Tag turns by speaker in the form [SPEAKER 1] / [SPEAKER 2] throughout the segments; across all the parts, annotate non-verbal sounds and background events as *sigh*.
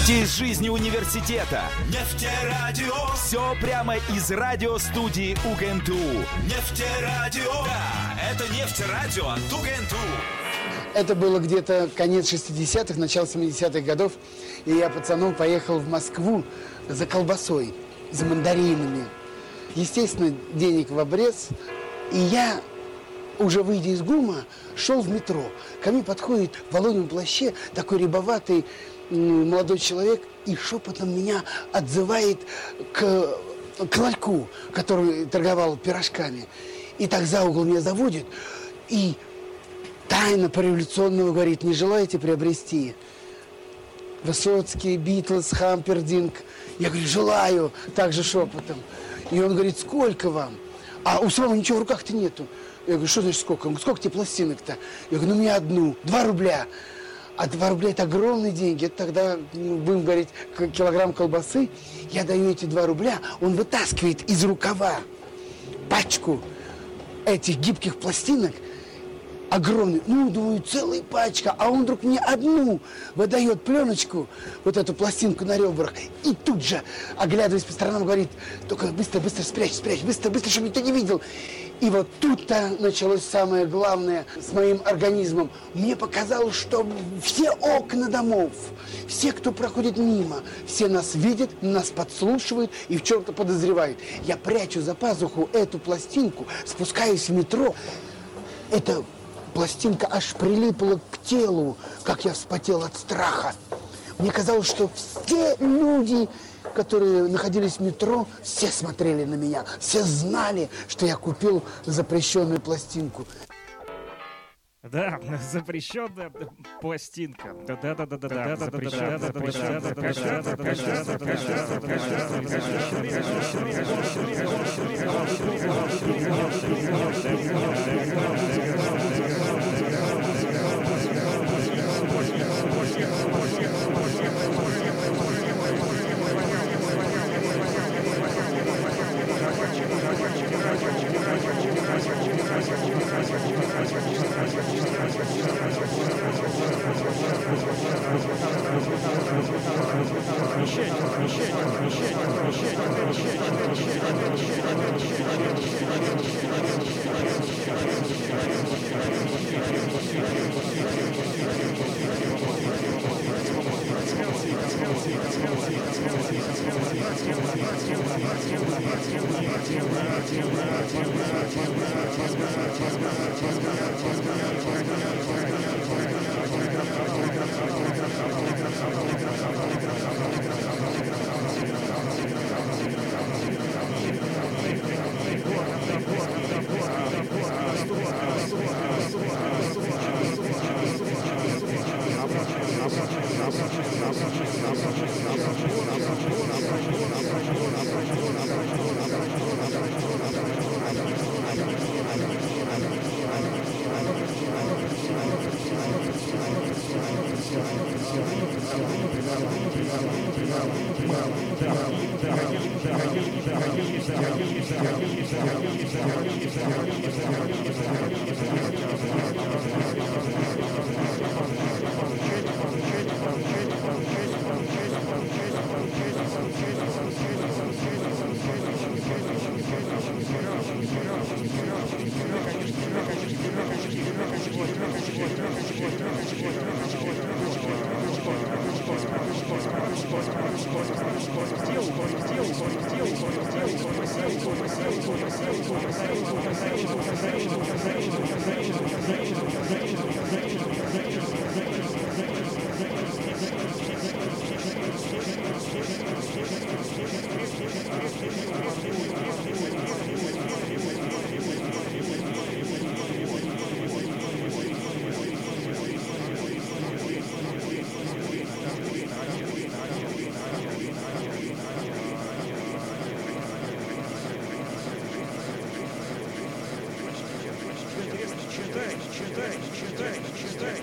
[SPEAKER 1] События из жизни университета.
[SPEAKER 2] Нефтерадио.
[SPEAKER 1] Все прямо из радиостудии УГНТУ.
[SPEAKER 2] Нефтерадио. Да, это нефтерадио от УГНТУ.
[SPEAKER 3] Это было где-то конец 60-х, начало 70-х годов. И я пацаном поехал в Москву за колбасой, за мандаринами. Естественно, денег в обрез. И я, уже выйдя из ГУМа, шел в метро. Ко мне подходит в воловом плаще такой рябоватый молодой человек и шепотом меня отзывает к, к ларьку, который торговал пирожками. И так за угол меня заводит. И тайна по-революционному говорит, не желаете приобрести? Высоцкий, Битлз, Хампердинг. Я говорю, желаю, также шепотом. И он говорит, сколько вам? А у самого ничего в руках-то нету. Я говорю, что значит сколько? Он говорит, сколько тебе пластинок-то? Я говорю, ну мне одну, два рубля. А два рубля это огромные деньги. Это тогда, ну, будем говорить, килограмм колбасы. Я даю эти два рубля, он вытаскивает из рукава пачку этих гибких пластинок, огромный, ну, думаю, целая пачка, а он вдруг мне одну выдает пленочку, вот эту пластинку на ребрах, и тут же, оглядываясь по сторонам, говорит, только быстро, быстро спрячь, спрячь, быстро, быстро, чтобы никто не видел. И вот тут-то началось самое главное с моим организмом. Мне показалось, что все окна домов, все, кто проходит мимо, все нас видят, нас подслушивают и в чем-то подозревают. Я прячу за пазуху эту пластинку, спускаюсь в метро, эта пластинка аж прилипла к телу, как я вспотел от страха. Мне казалось, что все люди, которые находились в метро, все смотрели на меня, все знали, что я купил запрещенную пластинку.
[SPEAKER 4] Да, *laughs* запрещенная пластинка. Да, да, да, да, да, да, да, да, да, запрещенная, запрещенная,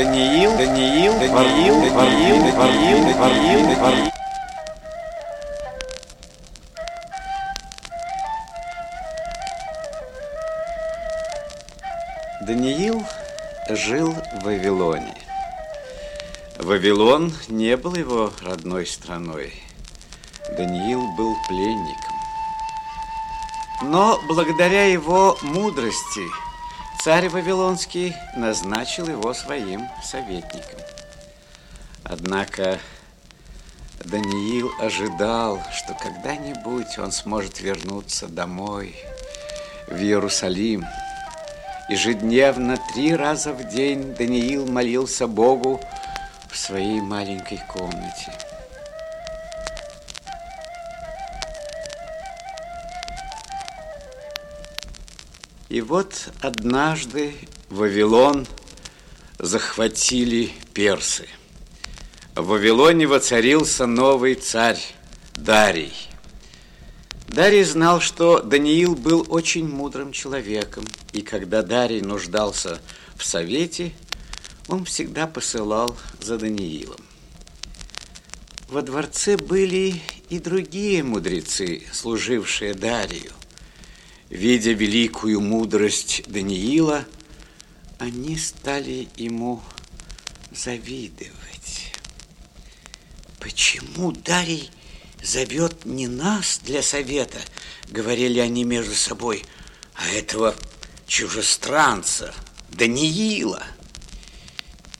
[SPEAKER 5] Даниил, Даниил, Даниил, Даниил, Даниил, Даниил, Даниил. Даниил жил в Вавилоне. Вавилон не был его родной страной. Даниил был пленником. Но благодаря его мудрости царь Вавилонский назначил его своим советником. Однако Даниил ожидал, что когда-нибудь он сможет вернуться домой, в Иерусалим. Ежедневно, три раза в день Даниил молился Богу в своей маленькой комнате. И вот однажды Вавилон захватили персы. В Вавилоне воцарился новый царь Дарий. Дарий знал, что Даниил был очень мудрым человеком, и когда Дарий нуждался в совете, он всегда посылал за Даниилом. Во дворце были и другие мудрецы, служившие Дарию. Видя великую мудрость Даниила, они стали ему завидовать. Почему Дарий зовет не нас для совета, говорили они между собой, а этого чужестранца, Даниила.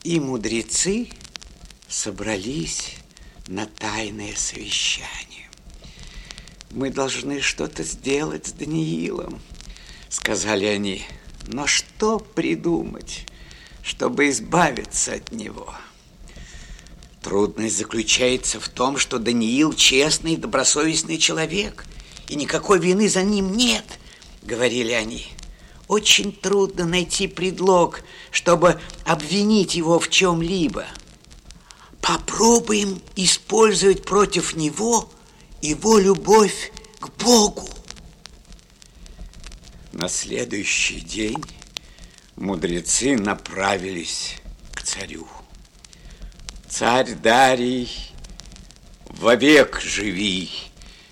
[SPEAKER 5] И мудрецы собрались на тайное совещание. Мы должны что-то сделать с Даниилом, сказали они. Но что придумать, чтобы избавиться от него? Трудность заключается в том, что Даниил честный добросовестный человек, и никакой вины за ним нет, говорили они. Очень трудно найти предлог, чтобы обвинить его в чем-либо. Попробуем использовать против него его любовь к Богу. На следующий день мудрецы направились к царю. Царь Дарий, вовек живи,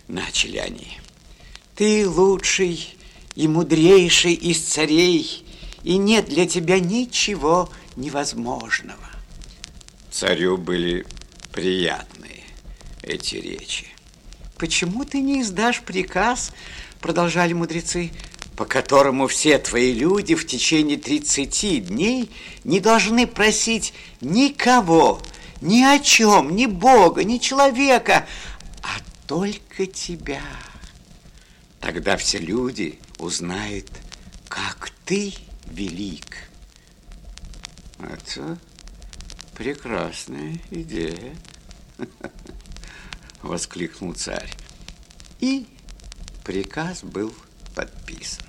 [SPEAKER 5] начали они. Ты лучший и мудрейший из царей, и нет для тебя ничего невозможного. Царю были приятны эти речи. Почему ты не издашь приказ, продолжали мудрецы, по которому все твои люди в течение 30 дней не должны просить никого, ни о чем, ни Бога, ни человека, а только тебя. Тогда все люди узнают, как ты велик. Это прекрасная идея, *laughs* воскликнул царь. И приказ был подписан.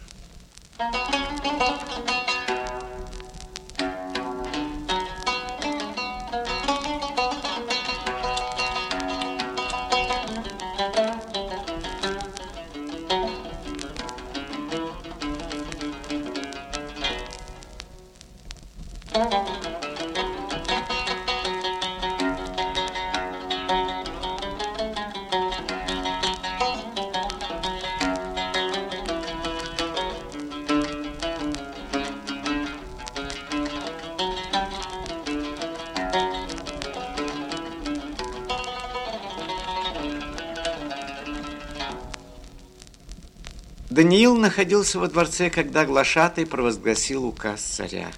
[SPEAKER 5] Даниил находился во дворце, когда глашатый провозгласил указ царя.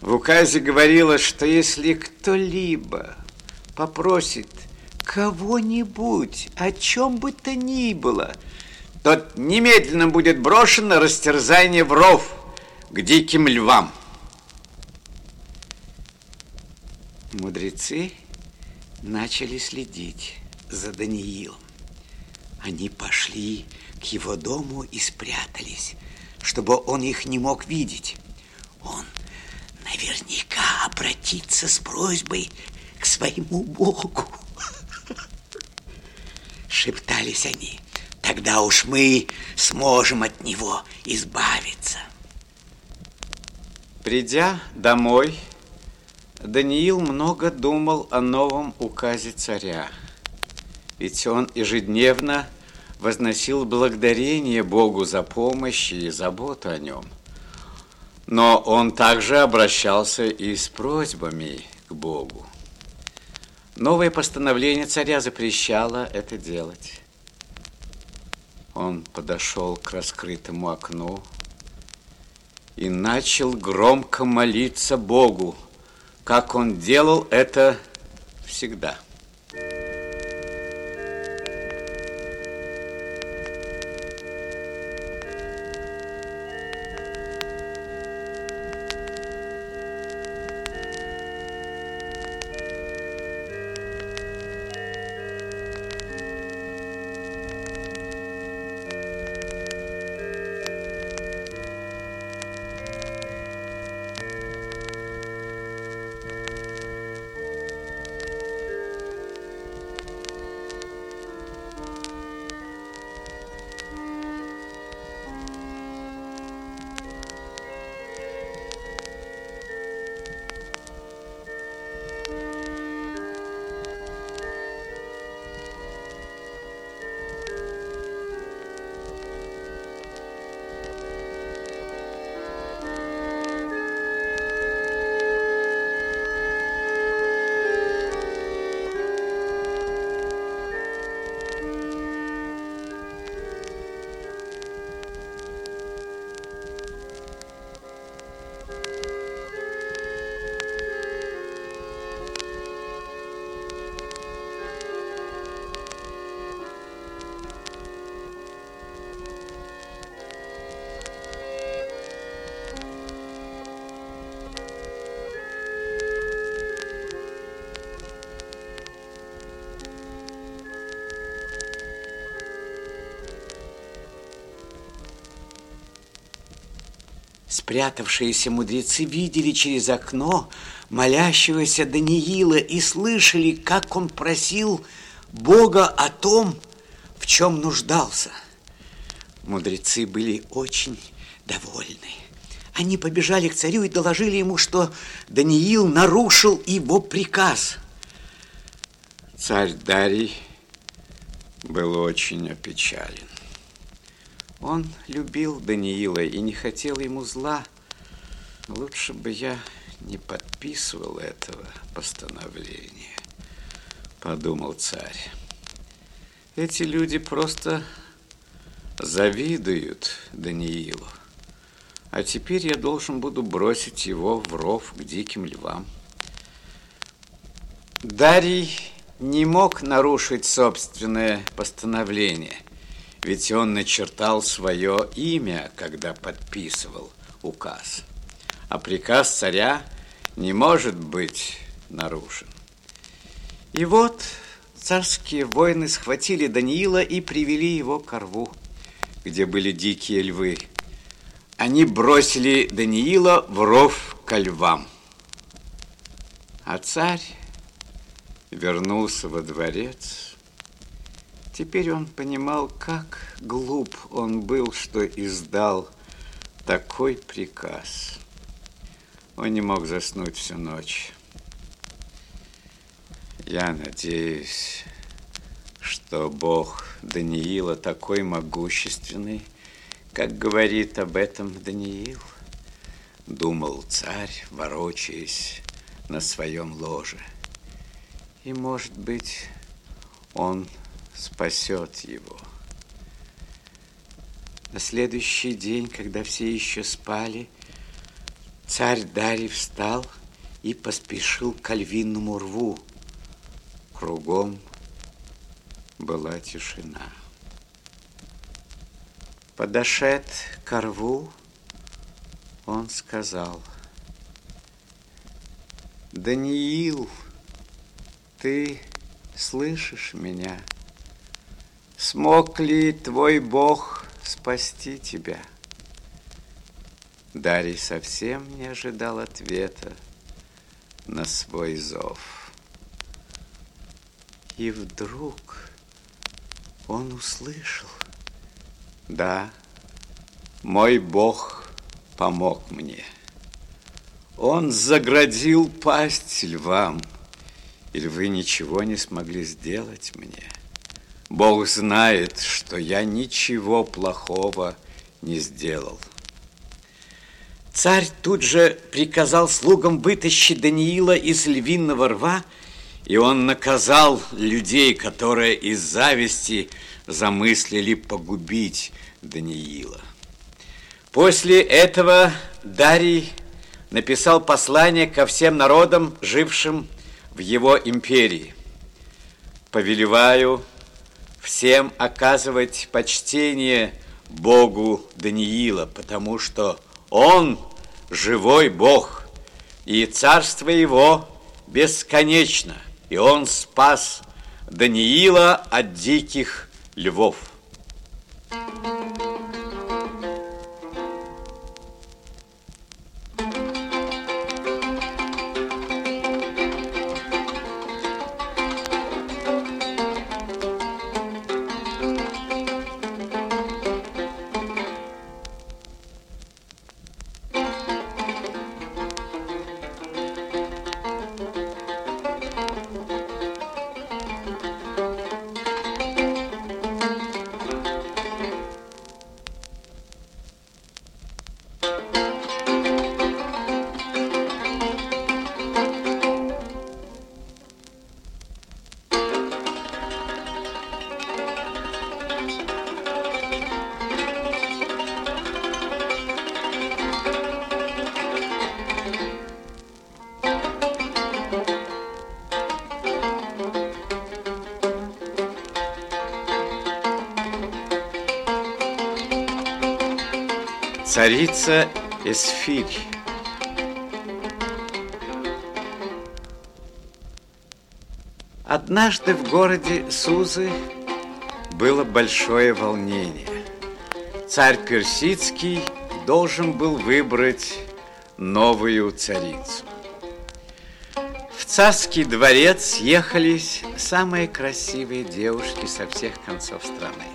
[SPEAKER 5] В указе говорилось, что если кто-либо попросит кого-нибудь о чем бы то ни было, тот немедленно будет брошен на растерзание в ров к диким львам. Мудрецы начали следить за Даниилом. Они пошли к его дому и спрятались, чтобы он их не мог видеть. Он наверняка обратится с просьбой к своему Богу. *laughs* Шептались они. Тогда уж мы сможем от него избавиться. Придя домой, Даниил много думал о новом указе царя. Ведь он ежедневно возносил благодарение Богу за помощь и заботу о нем. Но он также обращался и с просьбами к Богу. Новое постановление царя запрещало это делать. Он подошел к раскрытому окну и начал громко молиться Богу, как он делал это всегда. Спрятавшиеся мудрецы видели через окно молящегося Даниила и слышали, как он просил Бога о том, в чем нуждался. Мудрецы были очень довольны. Они побежали к царю и доложили ему, что Даниил нарушил его приказ. Царь Дарий был очень опечален. Он любил Даниила и не хотел ему зла. Лучше бы я не подписывал этого постановления, подумал царь. Эти люди просто завидуют Даниилу. А теперь я должен буду бросить его в ров к диким львам. Дарий не мог нарушить собственное постановление, ведь он начертал свое имя, когда подписывал указ. А приказ царя не может быть нарушен. И вот царские воины схватили Даниила и привели его к рву, где были дикие львы. Они бросили Даниила в ров ко львам. А царь вернулся во дворец. Теперь он понимал, как глуп он был, что издал такой приказ. Он не мог заснуть всю ночь. Я надеюсь, что Бог Даниила такой могущественный, как говорит об этом Даниил, думал царь, ворочаясь на своем ложе. И, может быть, он спасет его. На следующий день, когда все еще спали, царь Дарий встал и поспешил к львиному рву. Кругом была тишина. Подошед к рву, он сказал, «Даниил, ты слышишь меня? Смог ли твой Бог спасти тебя?» Дарий совсем не ожидал ответа на свой зов. И вдруг он услышал, да, мой Бог помог мне. Он заградил пасть львам, и львы ничего не смогли сделать мне. Бог знает, что я ничего плохого не сделал. Царь тут же приказал слугам вытащить Даниила из львиного рва, и он наказал людей, которые из зависти замыслили погубить Даниила. После этого Дарий написал послание ко всем народам, жившим в его империи. Повелеваю всем оказывать почтение Богу Даниила, потому что он живой Бог, и царство его бесконечно, и он спас Даниила от диких львов. Царица Эсфирь. Однажды в городе Сузы было большое волнение. Царь Персидский должен был выбрать новую царицу. В царский дворец съехались самые красивые девушки со всех концов страны.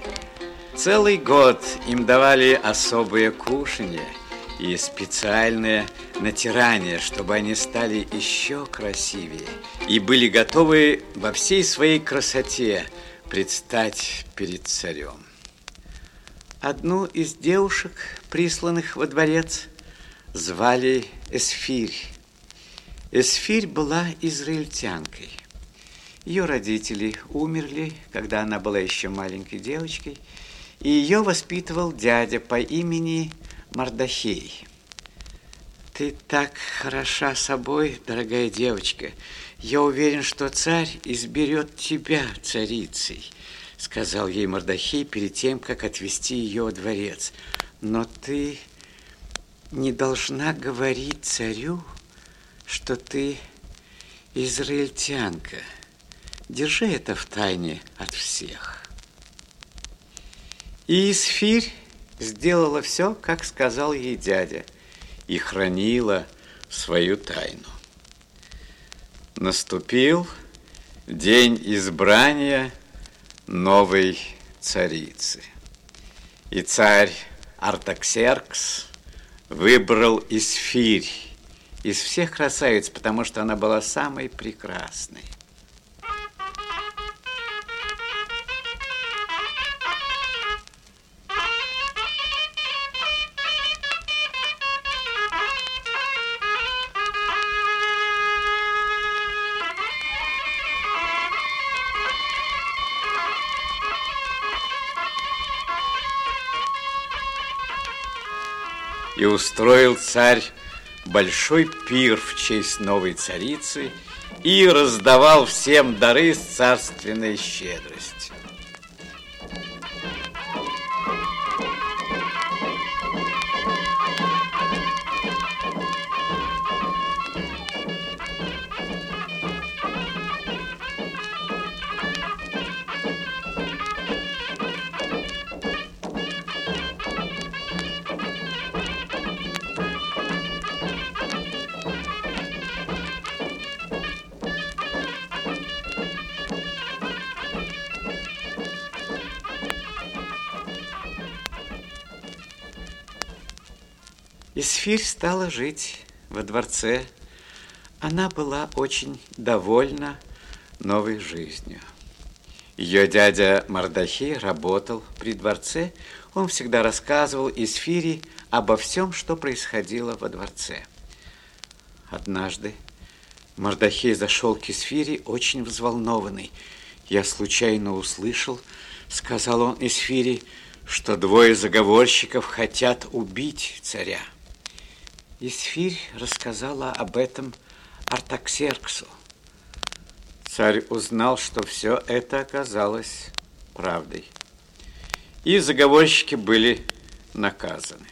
[SPEAKER 5] Целый год им давали особые кушанья и специальное натирание, чтобы они стали еще красивее и были готовы во всей своей красоте предстать перед царем. Одну из девушек, присланных во дворец, звали Эсфирь. Эсфирь была израильтянкой. Ее родители умерли, когда она была еще маленькой девочкой, и ее воспитывал дядя по имени Мардахей. Ты так хороша собой, дорогая девочка. Я уверен, что царь изберет тебя царицей, сказал ей Мардахей перед тем, как отвезти ее во дворец. Но ты не должна говорить царю, что ты израильтянка. Держи это в тайне от всех. И Исфирь сделала все, как сказал ей дядя, и хранила свою тайну. Наступил день избрания новой царицы. И царь Артаксеркс выбрал Исфирь из всех красавиц, потому что она была самой прекрасной. И устроил царь большой пир в честь новой царицы и раздавал всем дары с царственной щедростью. Исфирь стала жить во дворце. Она была очень довольна новой жизнью. Ее дядя Мардахи работал при дворце. Он всегда рассказывал Исфире обо всем, что происходило во дворце. Однажды Мардахей зашел к Исфире очень взволнованный. Я случайно услышал, сказал он Исфире, что двое заговорщиков хотят убить царя. Исфирь рассказала об этом Артаксерксу. Царь узнал, что все это оказалось правдой. И заговорщики были наказаны.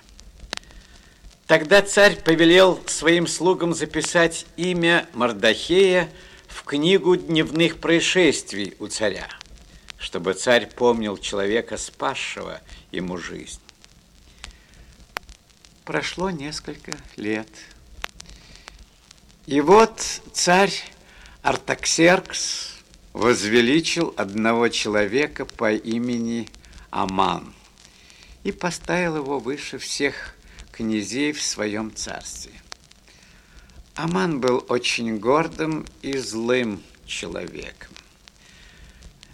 [SPEAKER 5] Тогда царь повелел своим слугам записать имя Мардахея в книгу дневных происшествий у царя, чтобы царь помнил человека, спасшего ему жизнь. Прошло несколько лет. И вот царь Артаксеркс возвеличил одного человека по имени Аман и поставил его выше всех князей в своем царстве. Аман был очень гордым и злым человеком.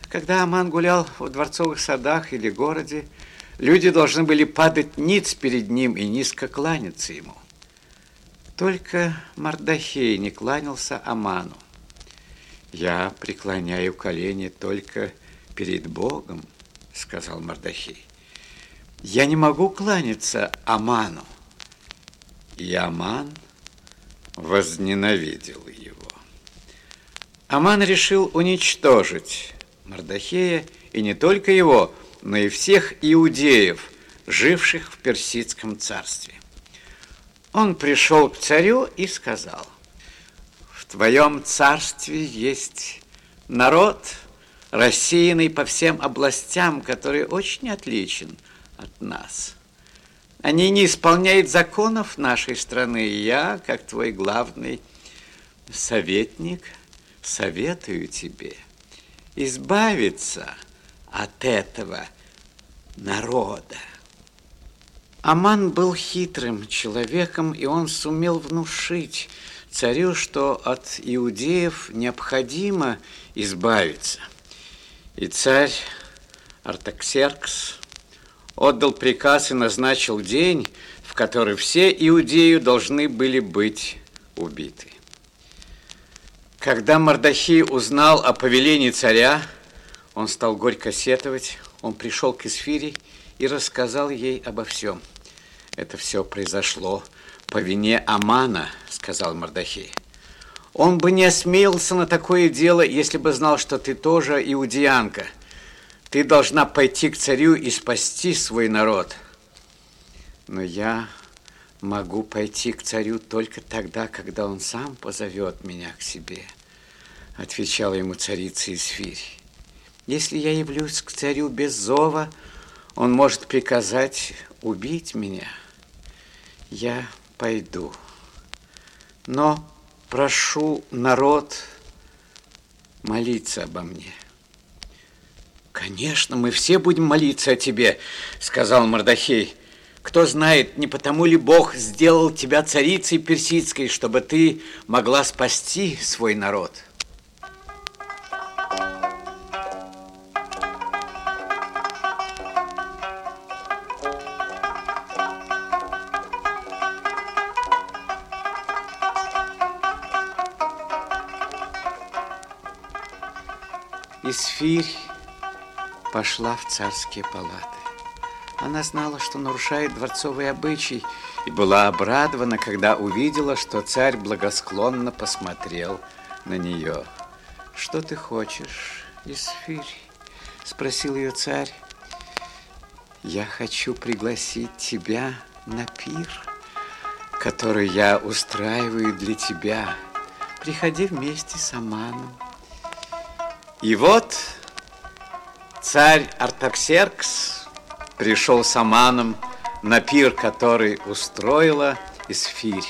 [SPEAKER 5] Когда Аман гулял в дворцовых садах или городе, Люди должны были падать ниц перед ним и низко кланяться ему. Только Мардахей не кланялся Аману. «Я преклоняю колени только перед Богом», — сказал Мардахей. «Я не могу кланяться Аману». И Аман возненавидел его. Аман решил уничтожить Мардахея, и не только его, но и всех иудеев, живших в Персидском царстве. Он пришел к царю и сказал, в твоем царстве есть народ, рассеянный по всем областям, который очень отличен от нас. Они не исполняют законов нашей страны, и я, как твой главный советник, советую тебе избавиться – от этого народа. Аман был хитрым человеком, и он сумел внушить царю, что от иудеев необходимо избавиться. И царь Артаксеркс отдал приказ и назначил день, в который все иудеи должны были быть убиты. Когда Мардахей узнал о повелении царя, он стал горько сетовать. Он пришел к Исфире и рассказал ей обо всем. Это все произошло по вине Амана, сказал Мардахей. Он бы не осмелился на такое дело, если бы знал, что ты тоже иудеянка. Ты должна пойти к царю и спасти свой народ. Но я могу пойти к царю только тогда, когда он сам позовет меня к себе, отвечала ему царица Исфирь. Если я явлюсь к царю без зова, он может приказать убить меня. Я пойду. Но прошу народ молиться обо мне. Конечно, мы все будем молиться о тебе, сказал Мордахей. Кто знает, не потому ли Бог сделал тебя царицей персидской, чтобы ты могла спасти свой народ? Пошла в царские палаты. Она знала, что нарушает дворцовый обычай, и была обрадована, когда увидела, что царь благосклонно посмотрел на нее. «Что ты хочешь, Исфирь?» – спросил ее царь. «Я хочу пригласить тебя на пир, который я устраиваю для тебя. Приходи вместе с Аманом». И вот царь Артаксеркс пришел с Аманом на пир, который устроила Исфирь.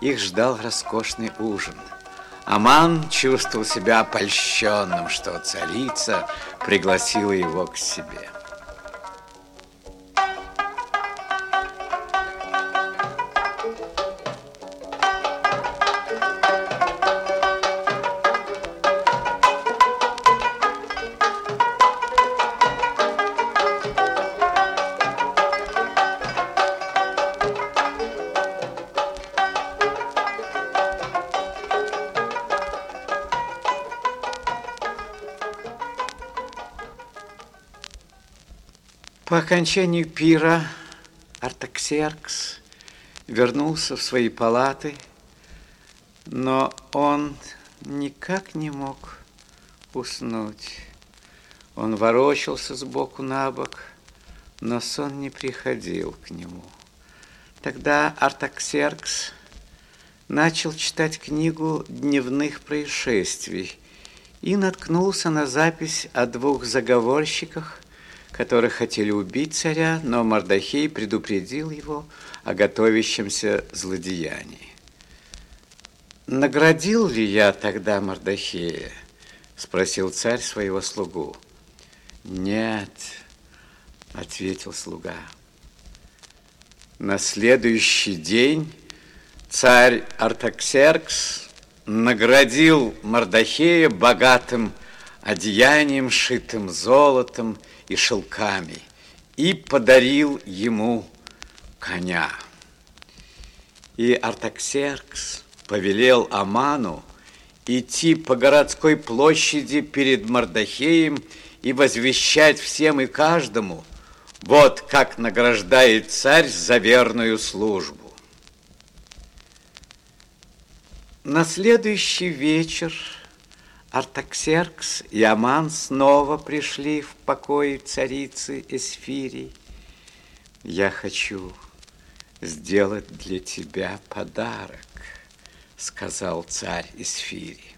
[SPEAKER 5] Их ждал роскошный ужин. Аман чувствовал себя польщенным, что царица пригласила его к себе. По окончанию пира Артаксеркс вернулся в свои палаты, но он никак не мог уснуть. Он ворочался сбоку на бок, но сон не приходил к нему. Тогда Артаксеркс начал читать книгу дневных происшествий и наткнулся на запись о двух заговорщиках, которые хотели убить царя, но Мардахей предупредил его о готовящемся злодеянии. «Наградил ли я тогда Мардахея?» – спросил царь своего слугу. «Нет», – ответил слуга. На следующий день царь Артаксеркс наградил Мардахея богатым одеянием, шитым золотом и шелками, и подарил ему коня. И Артаксеркс повелел Аману идти по городской площади перед Мардахеем и возвещать всем и каждому, вот как награждает царь за верную службу. На следующий вечер Артаксеркс и Аман снова пришли в покои царицы Эсфирии. Я хочу сделать для тебя подарок, сказал царь Эсфирии.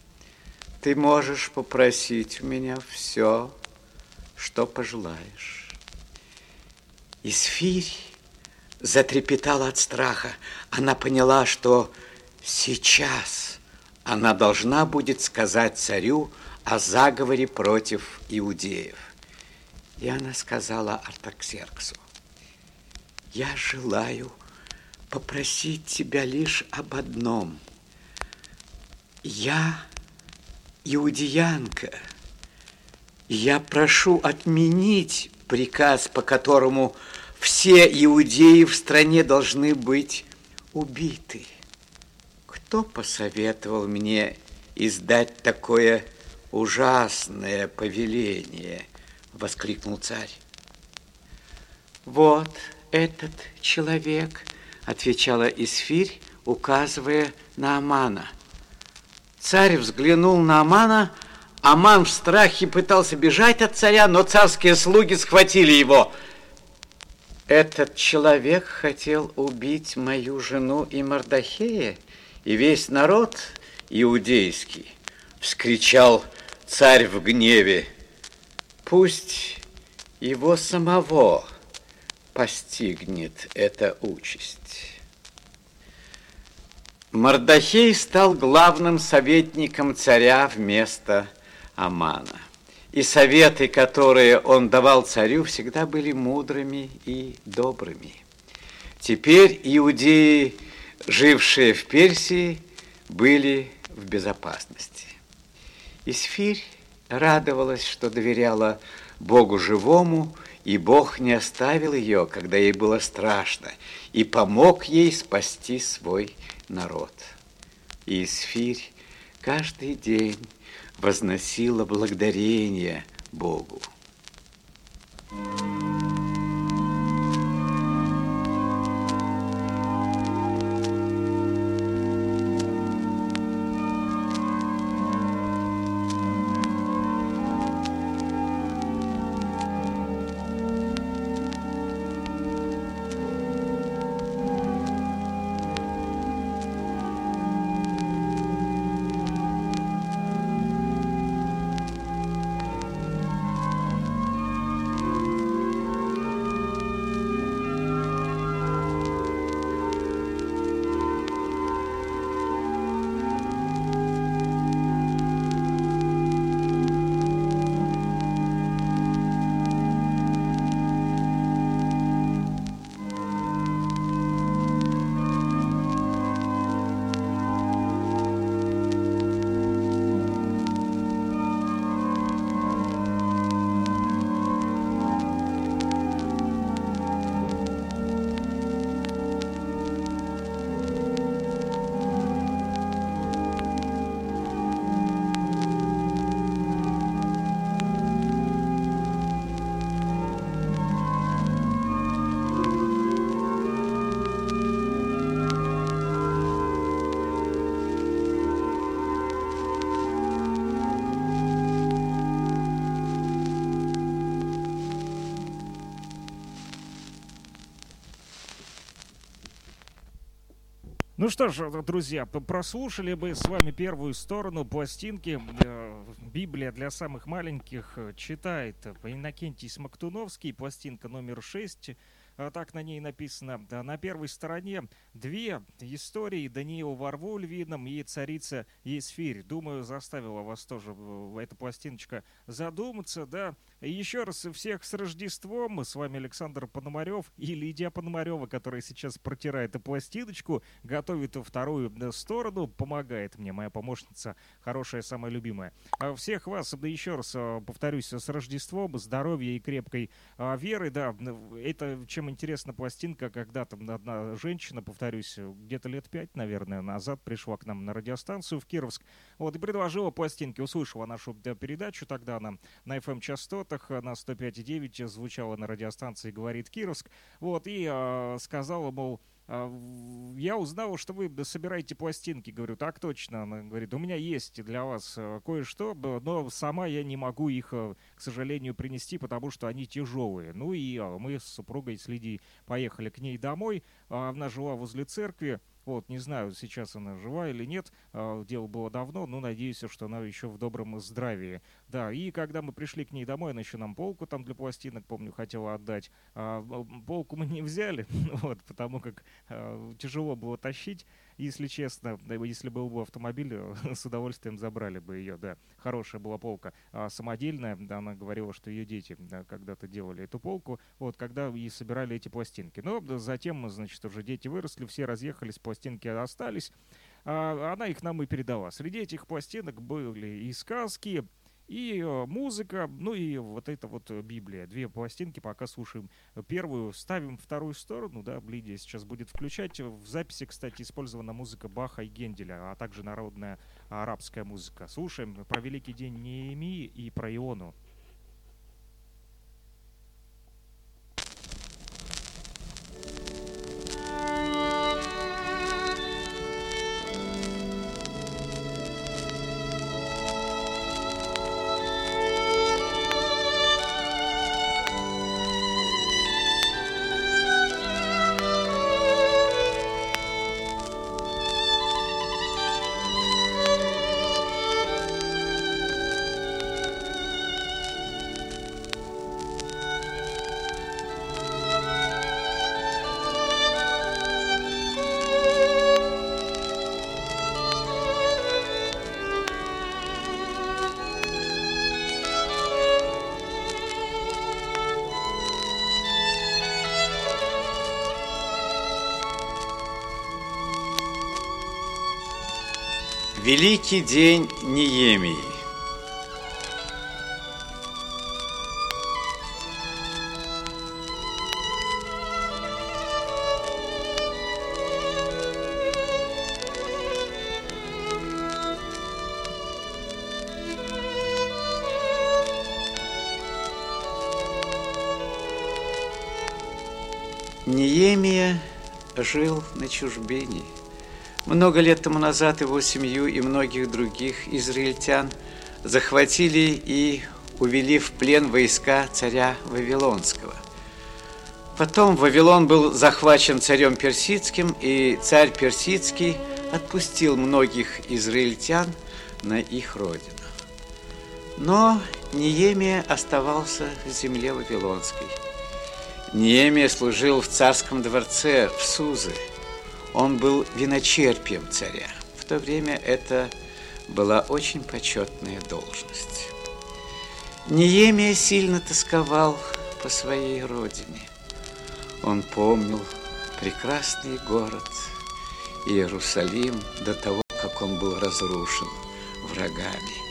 [SPEAKER 5] Ты можешь попросить у меня все, что пожелаешь. Исфирь затрепетала от страха. Она поняла, что сейчас она должна будет сказать царю о заговоре против иудеев. И она сказала Артаксерксу, я желаю попросить тебя лишь об одном. Я иудеянка, я прошу отменить приказ, по которому все иудеи в стране должны быть убиты. Кто посоветовал мне издать такое ужасное повеление? Воскликнул царь. Вот этот человек, отвечала Исфирь, указывая на Амана. Царь взглянул на Амана, Аман в страхе пытался бежать от царя, но царские слуги схватили его. Этот человек хотел убить мою жену и Мардахея, и весь народ иудейский, вскричал царь в гневе. Пусть его самого постигнет эта участь. Мардахей стал главным советником царя вместо Амана. И советы, которые он давал царю, всегда были мудрыми и добрыми. Теперь иудеи, жившие в Персии, были в безопасности. Исфирь радовалась, что доверяла Богу живому, и Бог не оставил ее, когда ей было страшно, и помог ей спасти свой народ. И Исфирь каждый день возносила благодарение Богу.
[SPEAKER 4] Ну что ж, друзья, п- прослушали бы с вами первую сторону пластинки э, «Библия для самых маленьких» э, читает э, Иннокентий Смоктуновский, пластинка номер 6. А Так на ней написано. На первой стороне две истории Даниил Варву Львином и царица Есфирь. Думаю, заставила вас тоже э, эта пластиночка задуматься, да. Еще раз всех с Рождеством. Мы с вами Александр Пономарев и Лидия Пономарева, которая сейчас протирает эту пластиночку, готовит вторую э, сторону, помогает мне, моя помощница, хорошая, самая любимая. Всех вас, да еще раз э, повторюсь, с Рождеством, здоровья и крепкой веры, да. Это чем интересна пластинка, когда там одна женщина, повторюсь, где-то лет пять, наверное, назад пришла к нам на радиостанцию в Кировск, вот, и предложила пластинки, услышала нашу передачу, тогда она на FM-частотах э, на 105,9 звучала на радиостанции «Говорит Кировск», вот, и э, сказала, мол, я узнала, что вы собираете пластинки. Говорю, так точно. Она говорит, у меня есть для вас э, кое-что, но сама я не могу их, э, к сожалению, принести, потому что они тяжелые. Ну и а, мы с супругой, с Лидией, поехали к ней домой. А, Она жила возле церкви. Вот, не знаю, сейчас она жива или нет. а, Дело было давно, но надеюсь, что она еще в добром здравии. Да, и когда мы пришли к ней домой, она еще нам полку там для пластинок, помню, хотела отдать. А, полку мы не взяли, *laughs* вот, потому как э, тяжело было тащить, если честно. Если был бы автомобиль, *laughs* с удовольствием забрали бы ее, да. Хорошая была полка. А самодельная, да, она говорила, что ее дети да, когда-то делали эту полку, вот, когда и собирали эти пластинки. Но да, затем, значит, уже дети выросли, все разъехались, пластинки остались. А она их нам и передала. Среди этих пластинок были и сказки, и э, музыка, ну и вот это вот э, Библия. Две пластинки, пока слушаем первую, ставим вторую сторону, да, Лидия сейчас будет включать. В записи, кстати, использована музыка Баха и Генделя, а также народная арабская музыка. Слушаем про Великий день Неемии и про Иону.
[SPEAKER 5] Великий день Неемии. Неемия жил на чужбине. Много лет тому назад его семью и многих других израильтян захватили и увели в плен войска царя Вавилонского. Потом Вавилон был захвачен царем Персидским, и царь Персидский отпустил многих израильтян на их родину. Но Неемия оставался в земле Вавилонской. Неемия служил в царском дворце в Сузы. Он был виночерпием царя. В то время это была очень почетная должность. Неемия сильно тосковал по своей родине. Он помнил прекрасный город Иерусалим до того, как он был разрушен врагами.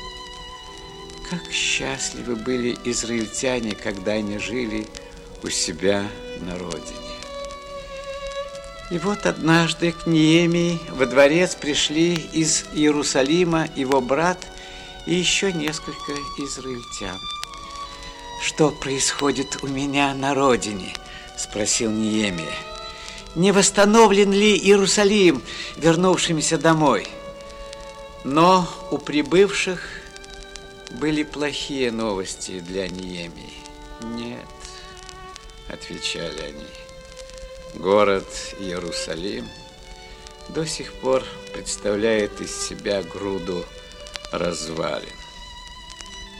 [SPEAKER 5] Как счастливы были израильтяне, когда они жили у себя на родине. И вот однажды к Неемии во дворец пришли из Иерусалима его брат и еще несколько израильтян. «Что происходит у меня на родине?» – спросил Неемия. «Не восстановлен ли Иерусалим, вернувшимся домой?» Но у прибывших были плохие новости для Неемии. «Нет», – отвечали они, – «город Иерусалим до сих пор представляет из себя груду развалин.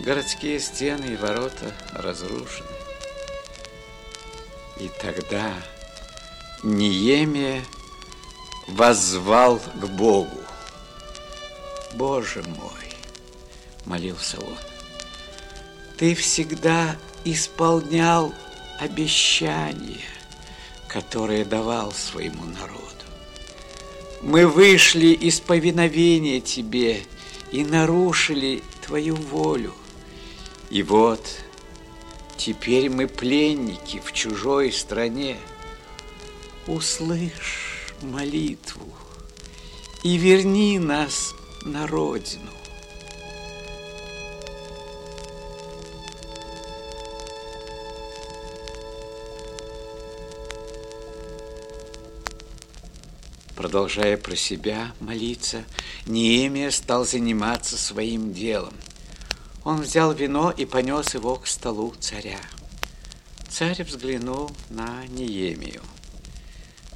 [SPEAKER 5] Городские стены и ворота разрушены. И тогда Неемия воззвал к Богу. Боже мой, молился он, ты всегда исполнял обещания, которые давал своему народу. Мы вышли из повиновения тебе и нарушили твою волю. И вот теперь мы пленники в чужой стране. Услышь молитву и верни нас на родину. Продолжая про себя молиться, Неемия стал заниматься своим делом. Он взял вино и понес его к столу царя. Царь взглянул на Неемию.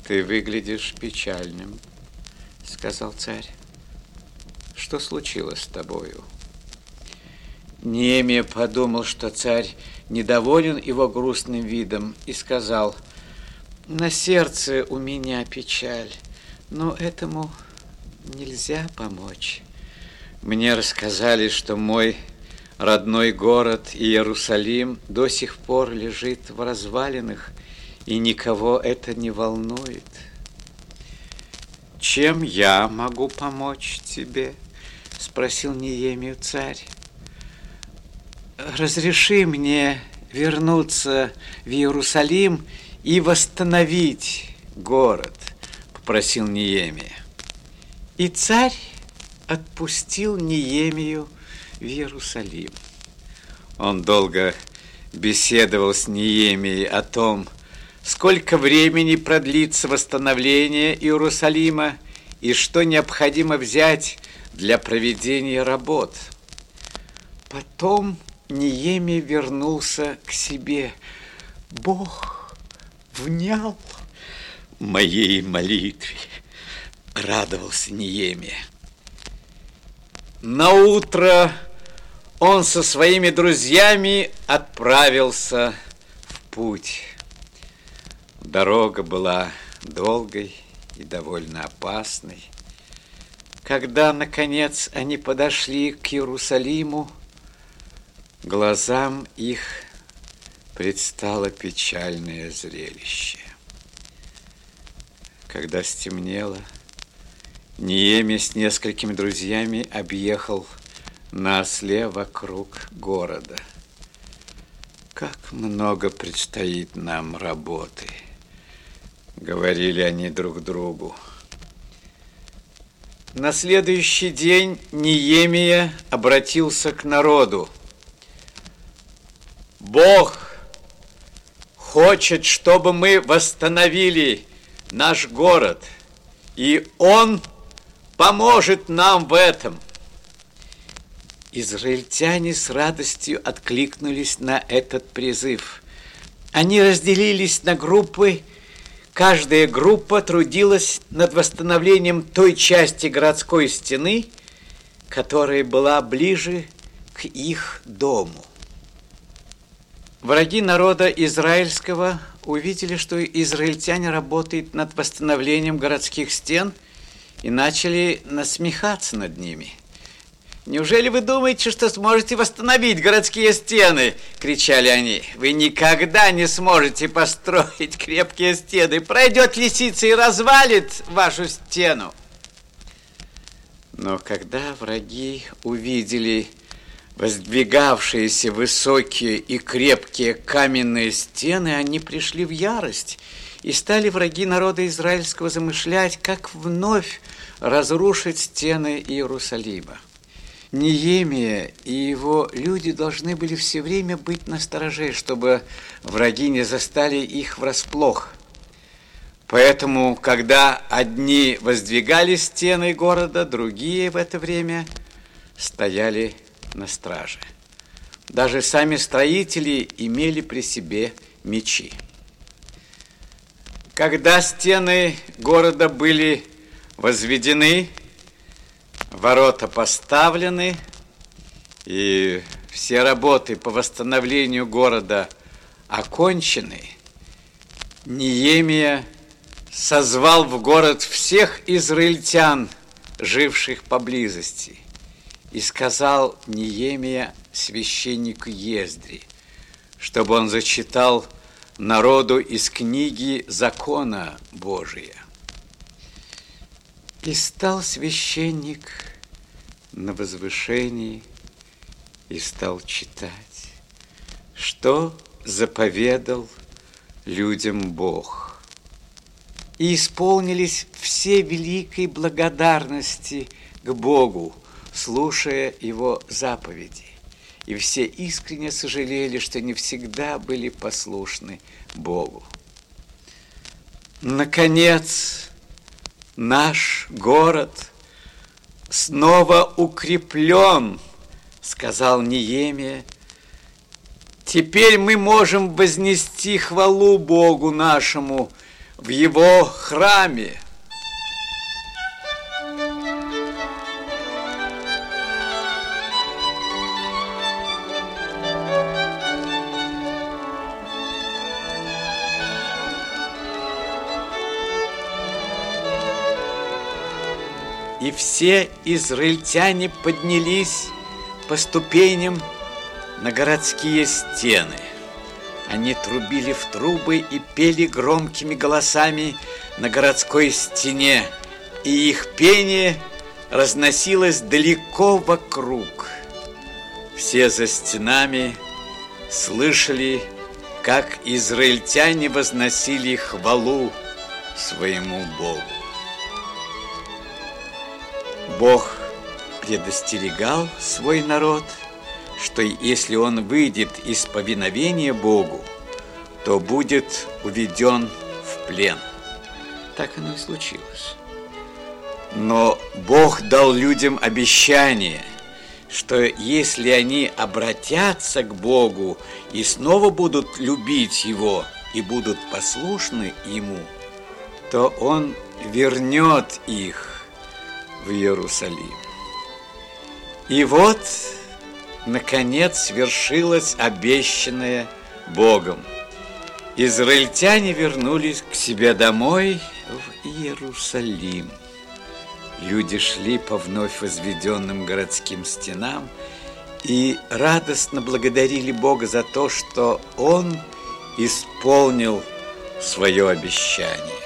[SPEAKER 5] «Ты выглядишь печальным», — сказал царь. «Что случилось с тобою?» Неемия подумал, что царь недоволен его грустным видом, и сказал, «На сердце у меня печаль, но этому нельзя помочь. Мне рассказали, что мой родной город Иерусалим до сих пор лежит в развалинах, и никого это не волнует. Чем я могу помочь тебе? Спросил Неемию царь. Разреши мне вернуться в Иерусалим и восстановить город, попросил Неемия. И царь отпустил Неемию в Иерусалим. Он долго беседовал с Неемией о том, сколько времени продлится восстановление Иерусалима и что необходимо взять для проведения работ. Потом Неемия вернулся к себе. Бог внял моей молитве, радовался Неемия. На утро он со своими друзьями отправился в путь. Дорога была долгой и довольно опасной. Когда, наконец, они подошли к Иерусалиму, глазам их предстало печальное зрелище. Когда стемнело, Ниеми с несколькими друзьями объехал на осле вокруг города. Как много предстоит нам работы, говорили они друг другу. На следующий день Ниемия обратился к народу. Бог хочет, чтобы мы восстановили наш город, и Он поможет нам в этом. Израильтяне с радостью откликнулись на этот призыв. Они разделились на группы. Каждая группа трудилась над восстановлением той части городской стены, которая была ближе к их дому. Враги народа израильского увидели, что израильтяне работают над восстановлением городских стен и начали насмехаться над ними – Неужели вы думаете, что сможете восстановить городские стены? Кричали они. Вы никогда не сможете построить крепкие стены. Пройдет лисица и развалит вашу стену. Но когда враги увидели воздвигавшиеся высокие и крепкие каменные стены, они пришли в ярость и стали враги народа израильского замышлять, как вновь разрушить стены Иерусалима. Неемия и его люди должны были все время быть на стороже, чтобы враги не застали их врасплох. Поэтому, когда одни воздвигали стены города, другие в это время стояли на страже. Даже сами строители имели при себе мечи. Когда стены города были возведены, Ворота поставлены, и все работы по восстановлению города окончены. Ниемия созвал в город всех израильтян, живших поблизости, и сказал Ниемия священнику Ездри, чтобы он зачитал народу из книги закона Божия. И стал священник на возвышении и стал читать, что заповедал людям Бог. И исполнились все великой благодарности к Богу, слушая Его заповеди. И все искренне сожалели, что не всегда были послушны Богу. Наконец, наш город снова укреплен, сказал Ниемия. Теперь мы можем вознести хвалу Богу нашему в его храме. Все израильтяне поднялись по ступеням на городские стены. Они трубили в трубы и пели громкими голосами на городской стене, и их пение разносилось далеко вокруг. Все за стенами слышали, как израильтяне возносили хвалу своему Богу. Бог предостерегал свой народ, что если он выйдет из повиновения Богу, то будет уведен в плен. Так оно и случилось. Но Бог дал людям обещание, что если они обратятся к Богу и снова будут любить Его и будут послушны Ему, то Он вернет их в Иерусалим. И вот, наконец, свершилось обещанное Богом. Израильтяне вернулись к себе домой в Иерусалим. Люди шли по вновь возведенным городским стенам и радостно благодарили Бога за то, что Он исполнил свое обещание.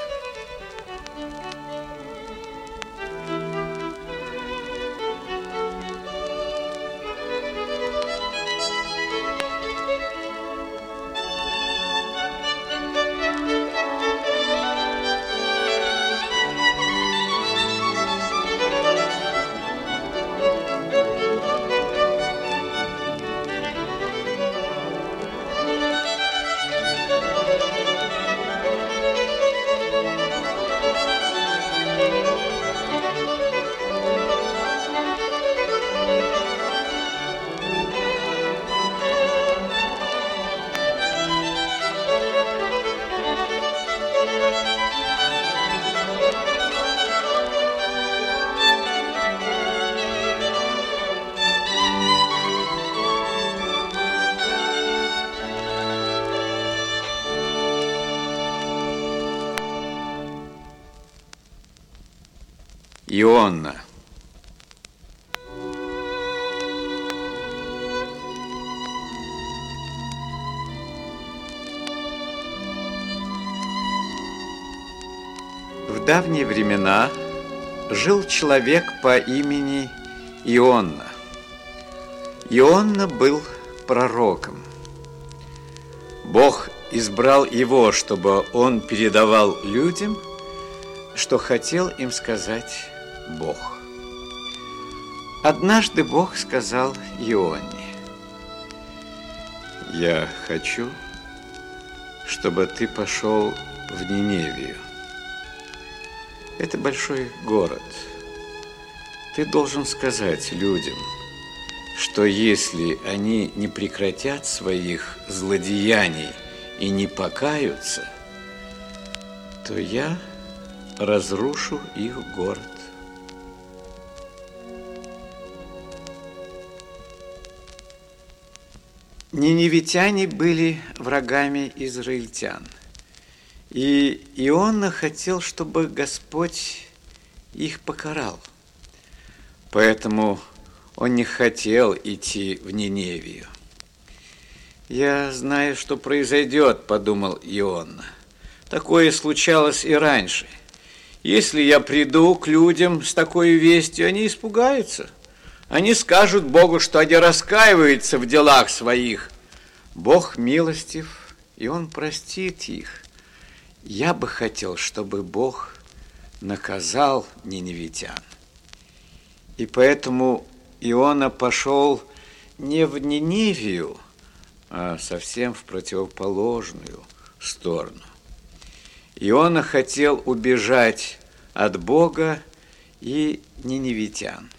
[SPEAKER 5] Давние времена жил человек по имени Ионна. Ионна был пророком. Бог избрал его, чтобы он передавал людям, что хотел им сказать Бог. Однажды Бог сказал Ионе, «Я хочу, чтобы ты пошел в Ниневию. Это большой город. Ты должен сказать людям, что если они не прекратят своих злодеяний и не покаются, то я разрушу их город. Ниневитяне были врагами израильтян. И Иона хотел, чтобы Господь их покарал. Поэтому он не хотел идти в Ниневию. «Я знаю, что произойдет», – подумал Иона. «Такое случалось и раньше. Если я приду к людям с такой вестью, они испугаются. Они скажут Богу, что они раскаиваются в делах своих. Бог милостив, и Он простит их. Я бы хотел, чтобы Бог наказал ниневитян. И поэтому Иона пошел не в Ниневию, а совсем в противоположную сторону. Иона хотел убежать от Бога и ниневитян.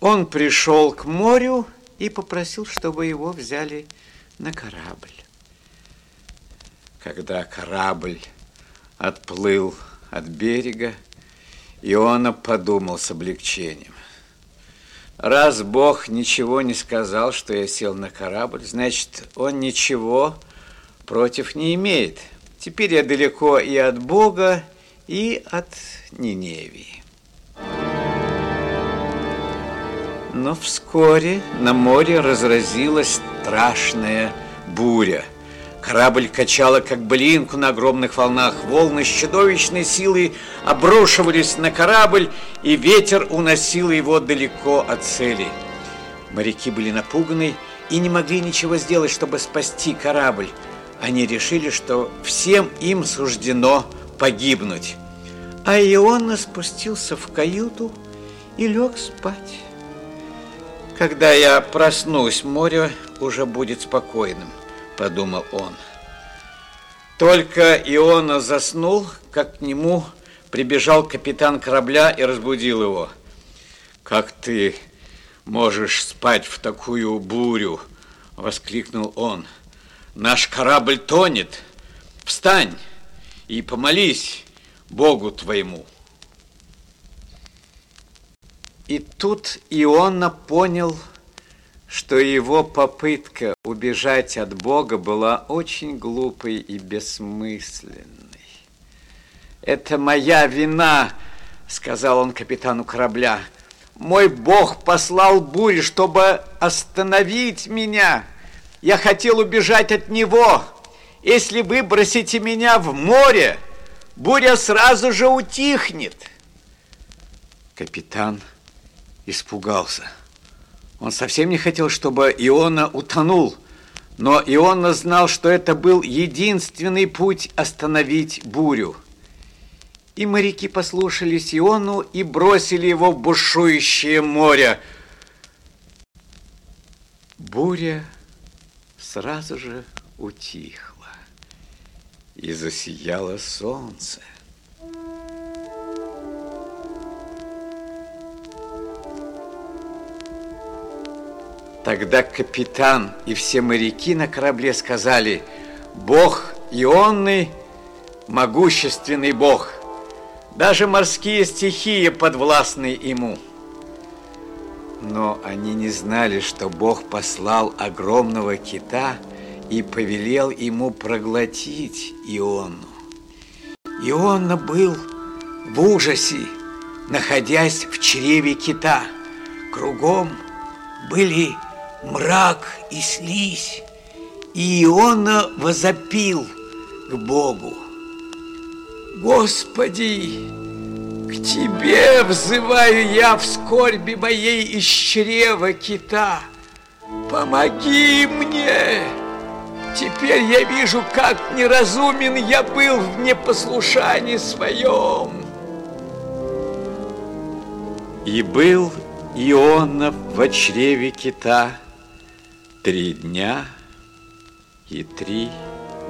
[SPEAKER 5] Он пришел к морю и попросил, чтобы его взяли на корабль. Когда корабль отплыл от берега, Иона подумал с облегчением. Раз Бог ничего не сказал, что я сел на корабль, значит, он ничего против не имеет. Теперь я далеко и от Бога, и от Ниневии. Но вскоре на море разразилась страшная буря. Корабль качало, как блинку на огромных волнах. Волны с чудовищной силой обрушивались на корабль, и ветер уносил его далеко от цели. Моряки были напуганы и не могли ничего сделать, чтобы спасти корабль они решили, что всем им суждено погибнуть. А Иона спустился в каюту и лег спать. Когда я проснусь, море уже будет спокойным, подумал он. Только Иона заснул, как к нему прибежал капитан корабля и разбудил его. Как ты можешь спать в такую бурю? Воскликнул он. Наш корабль тонет. Встань и помолись Богу твоему. И тут Иона понял, что его попытка убежать от Бога была очень глупой и бессмысленной. «Это моя вина», — сказал он капитану корабля. «Мой Бог послал бурю, чтобы остановить меня. Я хотел убежать от Него. Если вы бросите меня в море, буря сразу же утихнет». Капитан испугался. Он совсем не хотел, чтобы Иона утонул, но Иона знал, что это был единственный путь остановить бурю. И моряки послушались Иону и бросили его в бушующее море. Буря сразу же утихла, и засияло солнце. Тогда капитан и все моряки на корабле сказали, Бог Ионный, могущественный Бог. Даже морские стихии подвластны ему. Но они не знали, что Бог послал огромного кита и повелел ему проглотить Иону. Иона был в ужасе, находясь в чреве кита. Кругом были мрак и слизь, и Иона возопил к Богу. Господи, к Тебе взываю я в скорби моей из чрева кита. Помоги мне! Теперь я вижу, как неразумен я был в непослушании своем. И был Иона в чреве кита три дня и три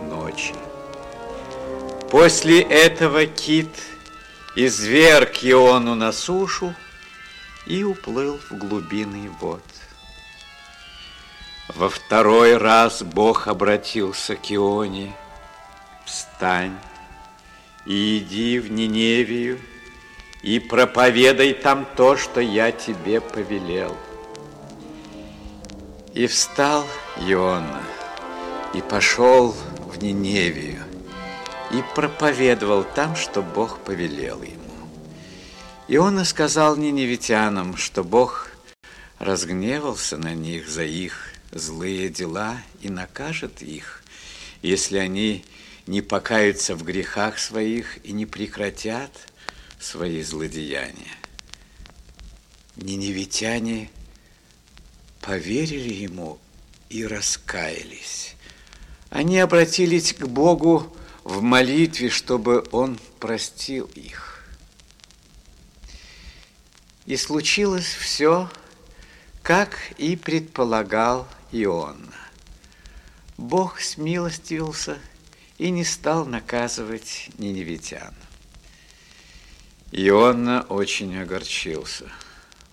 [SPEAKER 5] ночи. После этого кит изверг Иону на сушу и уплыл в глубины вод. Во второй раз Бог обратился к Ионе. Встань и иди в Ниневию, и проповедай там то, что я тебе повелел. И встал Иона, и пошел в Ниневию, и проповедовал там, что Бог повелел ему. Иона сказал ниневитянам, что Бог разгневался на них за их злые дела и накажет их, если они не покаются в грехах своих и не прекратят – свои злодеяния. Ниневитяне поверили ему и раскаялись. Они обратились к Богу в молитве, чтобы Он простил их. И случилось все, как и предполагал Иона. Бог смилостивился и не стал наказывать ниневитян. Иоанна очень огорчился.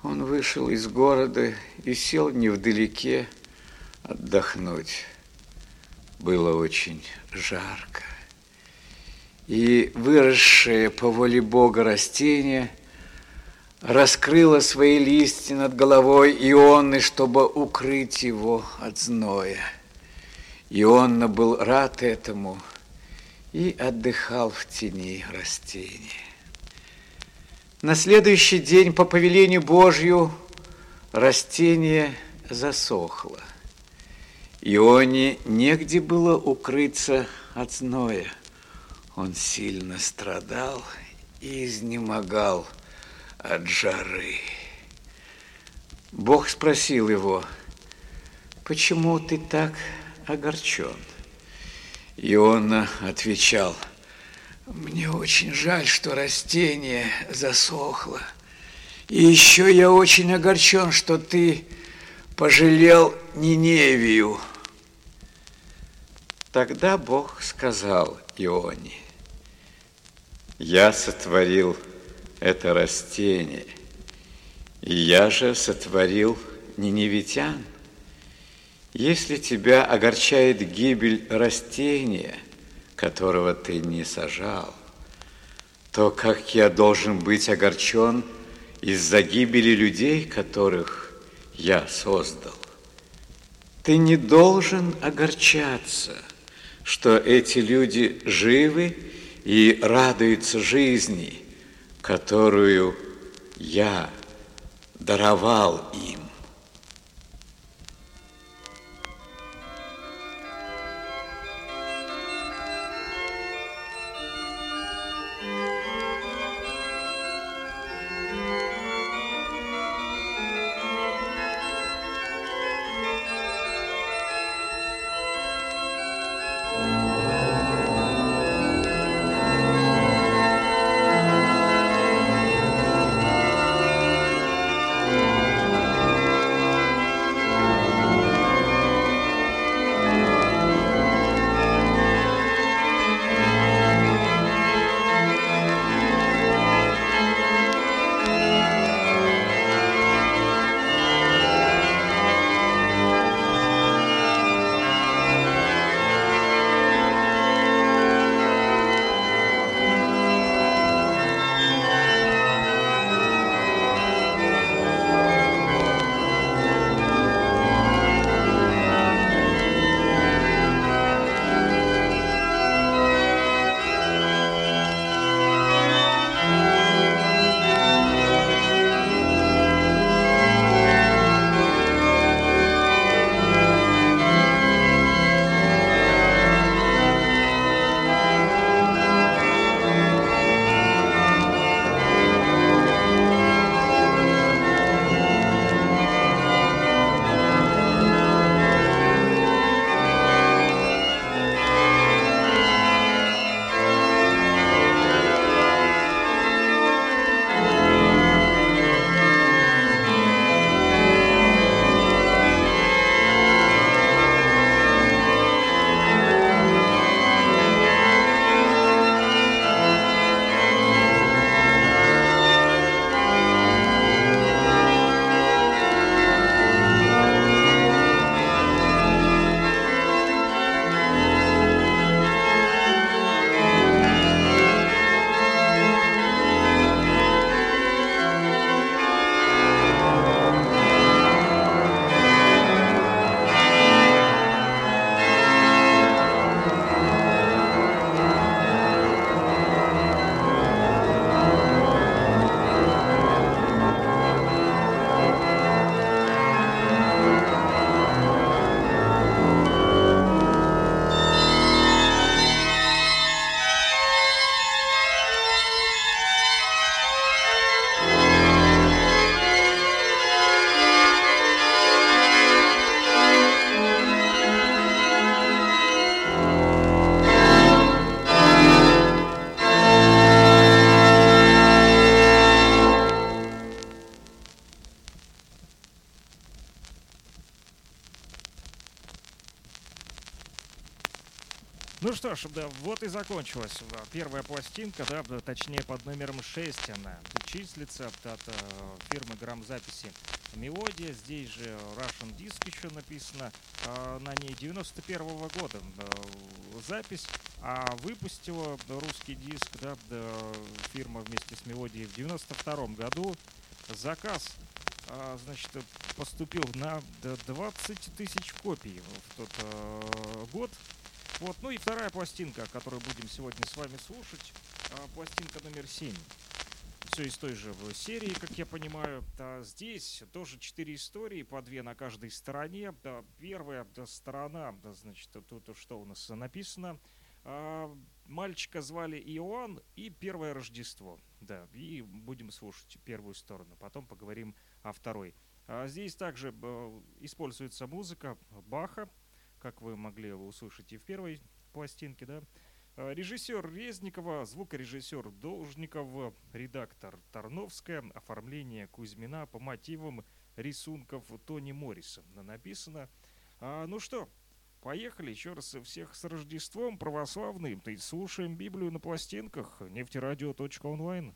[SPEAKER 5] Он вышел из города и сел невдалеке отдохнуть. Было очень жарко. И выросшее по воле Бога растение раскрыло свои листья над головой Ионны, чтобы укрыть его от зноя. Ионна был рад этому и отдыхал в тени растения. На следующий день по повелению Божью растение засохло. Ионе негде было укрыться от зноя. Он сильно страдал и изнемогал от жары. Бог спросил его, почему ты так огорчен? Иона отвечал – мне очень жаль, что растение засохло. И еще я очень огорчен, что ты пожалел Ниневию. Тогда Бог сказал Ионе, я сотворил это растение, и я же сотворил ниневитян. Если тебя огорчает гибель растения, которого ты не сажал, то как я должен быть огорчен из-за гибели людей, которых я создал? Ты не должен огорчаться, что эти люди живы и радуются жизни, которую я даровал им.
[SPEAKER 4] Ж, да, вот и закончилась первая пластинка, да, точнее под номером 6 она числится от э, фирмы грамзаписи «Мелодия». Здесь же Russian Disc еще написано э, на ней 91 -го года э, запись, а выпустила русский диск да, фирма вместе с «Мелодией» в 92 году. Заказ а, значит, поступил на 20 тысяч копий в тот э, год. Вот, ну и вторая пластинка, которую будем сегодня с вами слушать, а, пластинка номер 7. Все из той же серии, как я понимаю. Да, здесь тоже четыре истории, по две на каждой стороне. Да, первая да, сторона, да, значит, тут что у нас написано. А, мальчика звали Иоанн и Первое Рождество. Да, и будем слушать первую сторону, потом поговорим о второй. А здесь также э, используется музыка Баха, как вы могли услышать и в первой пластинке, да. А, Режиссер Резникова, звукорежиссер Должников, редактор Тарновская, оформление Кузьмина по мотивам рисунков Тони Морриса написано. А, ну что, поехали еще раз всех с Рождеством православным. Ты слушаем Библию на пластинках. Нефтерадио.онлайн.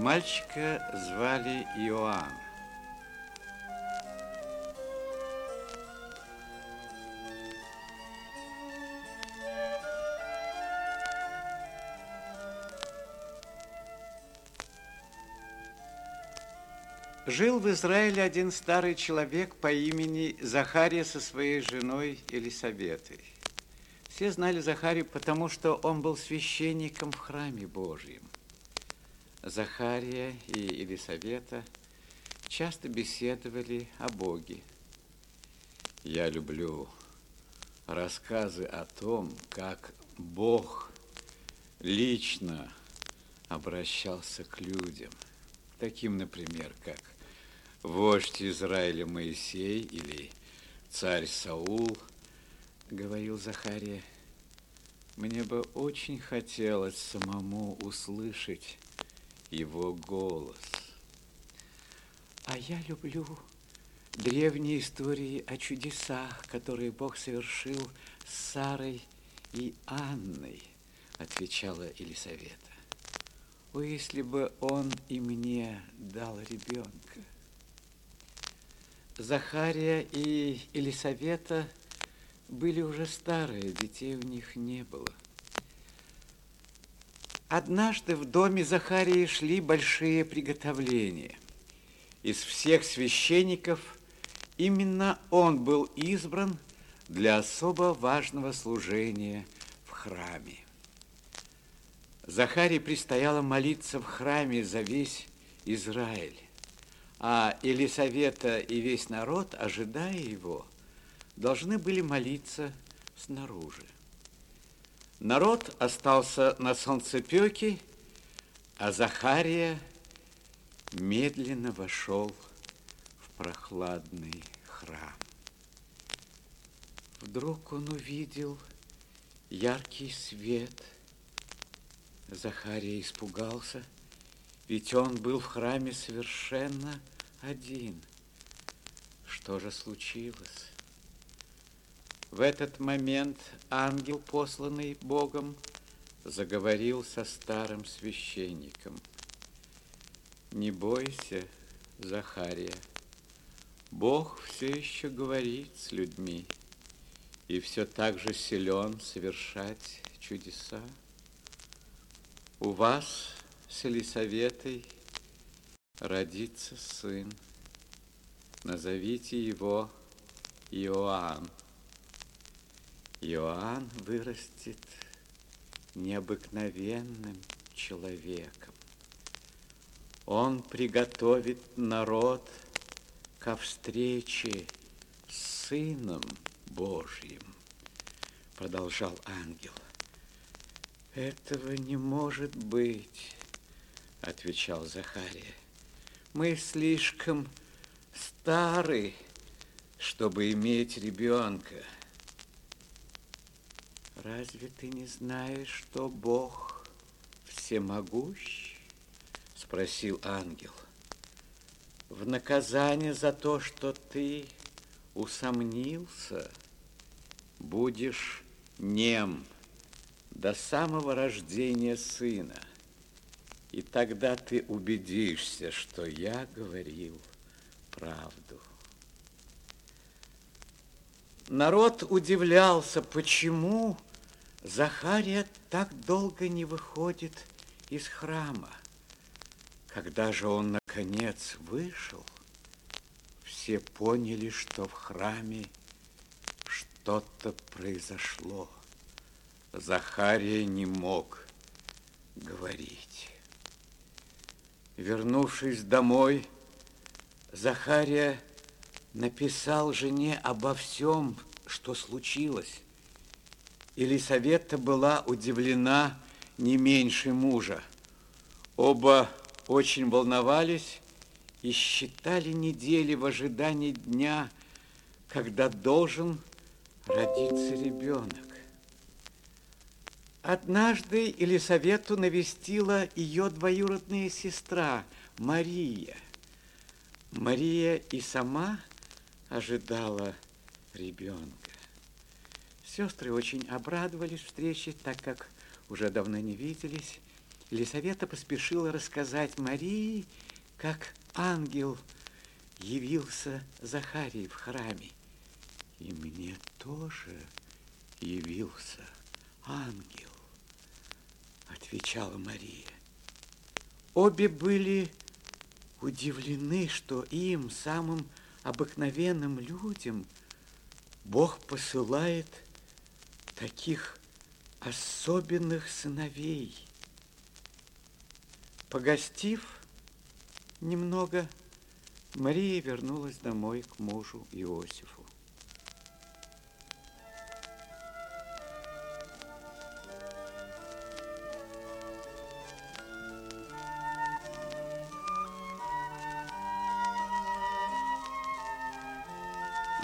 [SPEAKER 5] Мальчика звали Иоанн. Жил в Израиле один старый человек по имени Захария со своей женой Елисаветой. Все знали Захарию, потому что он был священником в храме Божьем. Захария и Елисавета часто беседовали о Боге. Я люблю рассказы о том, как Бог лично обращался к людям. Таким, например, как вождь Израиля Моисей или царь Саул, говорил Захария. Мне бы очень хотелось самому услышать его голос. А я люблю древние истории о чудесах, которые Бог совершил с Сарой и Анной, отвечала Елисавета. О, если бы он и мне дал ребенка. Захария и Елисавета были уже старые, детей у них не было. Однажды в доме Захарии шли большие приготовления. Из всех священников именно он был избран для особо важного служения в храме. Захарии предстояло молиться в храме за весь Израиль, а Елисавета и весь народ, ожидая его, должны были молиться снаружи. Народ остался на солнцепеке, а Захария медленно вошел в прохладный храм. Вдруг он увидел яркий свет. Захария испугался, ведь он был в храме совершенно один. Что же случилось? В этот момент ангел, посланный Богом, заговорил со старым священником. Не бойся, Захария, Бог все еще говорит с людьми и все так же силен совершать чудеса. У вас с Елисаветой родится сын. Назовите его Иоанн. Иоанн вырастет необыкновенным человеком. Он приготовит народ ко встрече с Сыном Божьим, продолжал ангел. Этого не может быть, отвечал Захария. Мы слишком стары, чтобы иметь ребенка. Разве ты не знаешь, что Бог всемогущ? Спросил ангел. В наказание за то, что ты усомнился, будешь нем до самого рождения сына. И тогда ты убедишься, что я говорил правду. Народ удивлялся, почему Захария так долго не выходит из храма. Когда же он, наконец, вышел, все поняли, что в храме что-то произошло. Захария не мог говорить. Вернувшись домой, Захария написал жене обо всем, что случилось. Елисавета была удивлена не меньше мужа. Оба очень волновались и считали недели в ожидании дня, когда должен родиться ребенок. Однажды Елисавету навестила ее двоюродная сестра Мария. Мария и сама ожидала ребенка. Сестры очень обрадовались встрече, так как уже давно не виделись. Елисавета поспешила рассказать Марии, как ангел явился Захарии в храме. И мне тоже явился ангел, отвечала Мария. Обе были удивлены, что им, самым обыкновенным людям, Бог посылает таких особенных сыновей. Погостив немного, Мария вернулась домой к мужу Иосифу.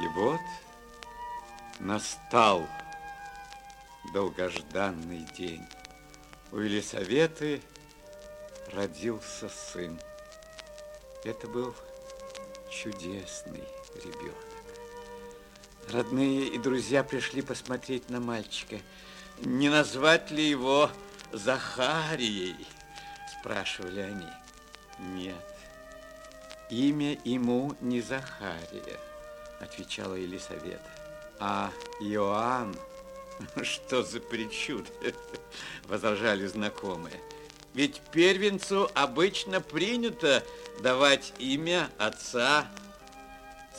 [SPEAKER 5] И вот настал долгожданный день. У Елисаветы родился сын. Это был чудесный ребенок. Родные и друзья пришли посмотреть на мальчика. Не назвать ли его Захарией? Спрашивали они. Нет, имя ему не Захария, отвечала Елисавета, а Иоанн. *laughs* Что за причуд? *laughs* Возражали знакомые. Ведь первенцу обычно принято давать имя отца.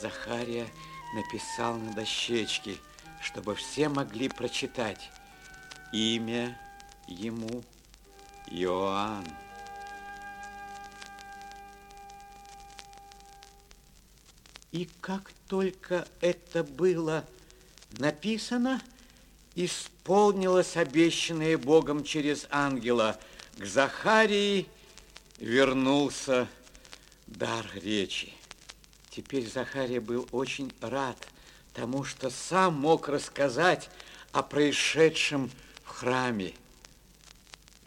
[SPEAKER 5] Захария написал на дощечке, чтобы все могли прочитать. Имя ему Иоанн. И как только это было написано, исполнилось обещанное Богом через ангела. К Захарии вернулся дар речи. Теперь Захария был очень рад тому, что сам мог рассказать о происшедшем в храме.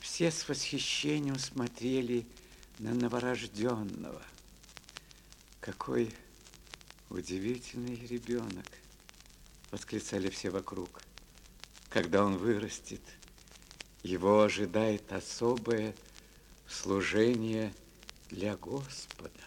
[SPEAKER 5] Все с восхищением смотрели на новорожденного. Какой удивительный ребенок, восклицали все вокруг. Когда он вырастет, его ожидает особое служение для Господа.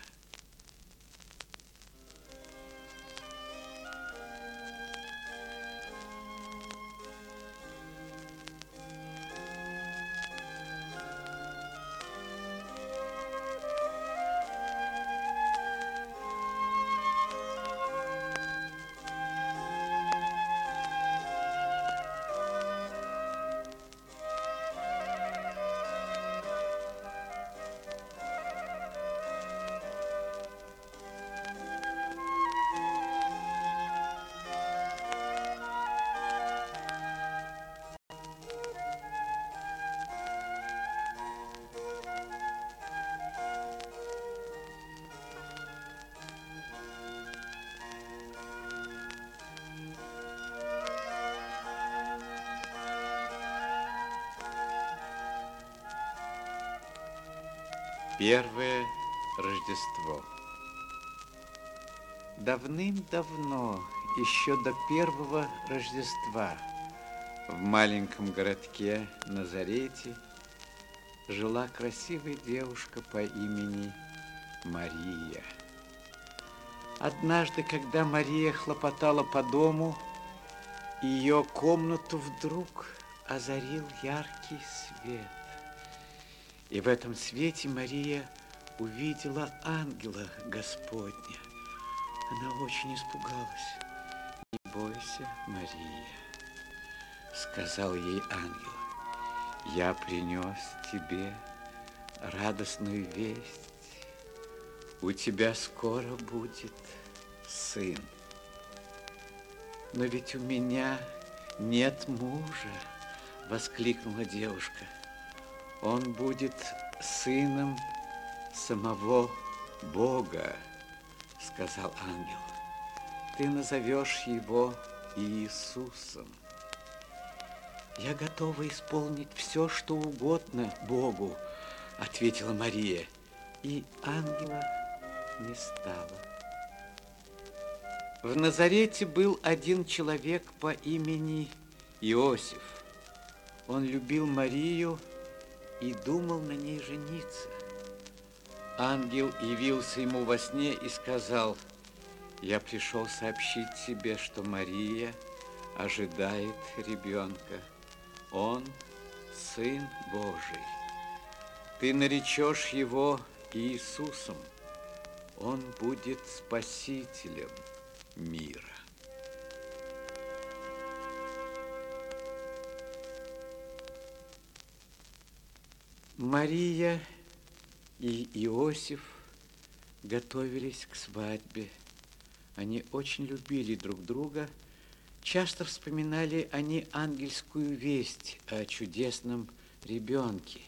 [SPEAKER 5] Первое Рождество. Давным-давно, еще до первого Рождества, в маленьком городке Назарете жила красивая девушка по имени Мария. Однажды, когда Мария хлопотала по дому, ее комнату вдруг озарил яркий свет. И в этом свете Мария увидела ангела Господня. Она очень испугалась. Не бойся, Мария, сказал ей ангел. Я принес тебе радостную весть. У тебя скоро будет сын. Но ведь у меня нет мужа, воскликнула девушка. Он будет сыном самого Бога, сказал ангел. Ты назовешь его Иисусом. Я готова исполнить все, что угодно Богу, ответила Мария. И ангела не стало. В Назарете был один человек по имени Иосиф. Он любил Марию и думал на ней жениться. Ангел явился ему во сне и сказал, я пришел сообщить тебе, что Мария ожидает ребенка. Он Сын Божий. Ты наречешь его Иисусом. Он будет спасителем мира. Мария и Иосиф готовились к свадьбе. Они очень любили друг друга. Часто вспоминали они ангельскую весть о чудесном ребенке.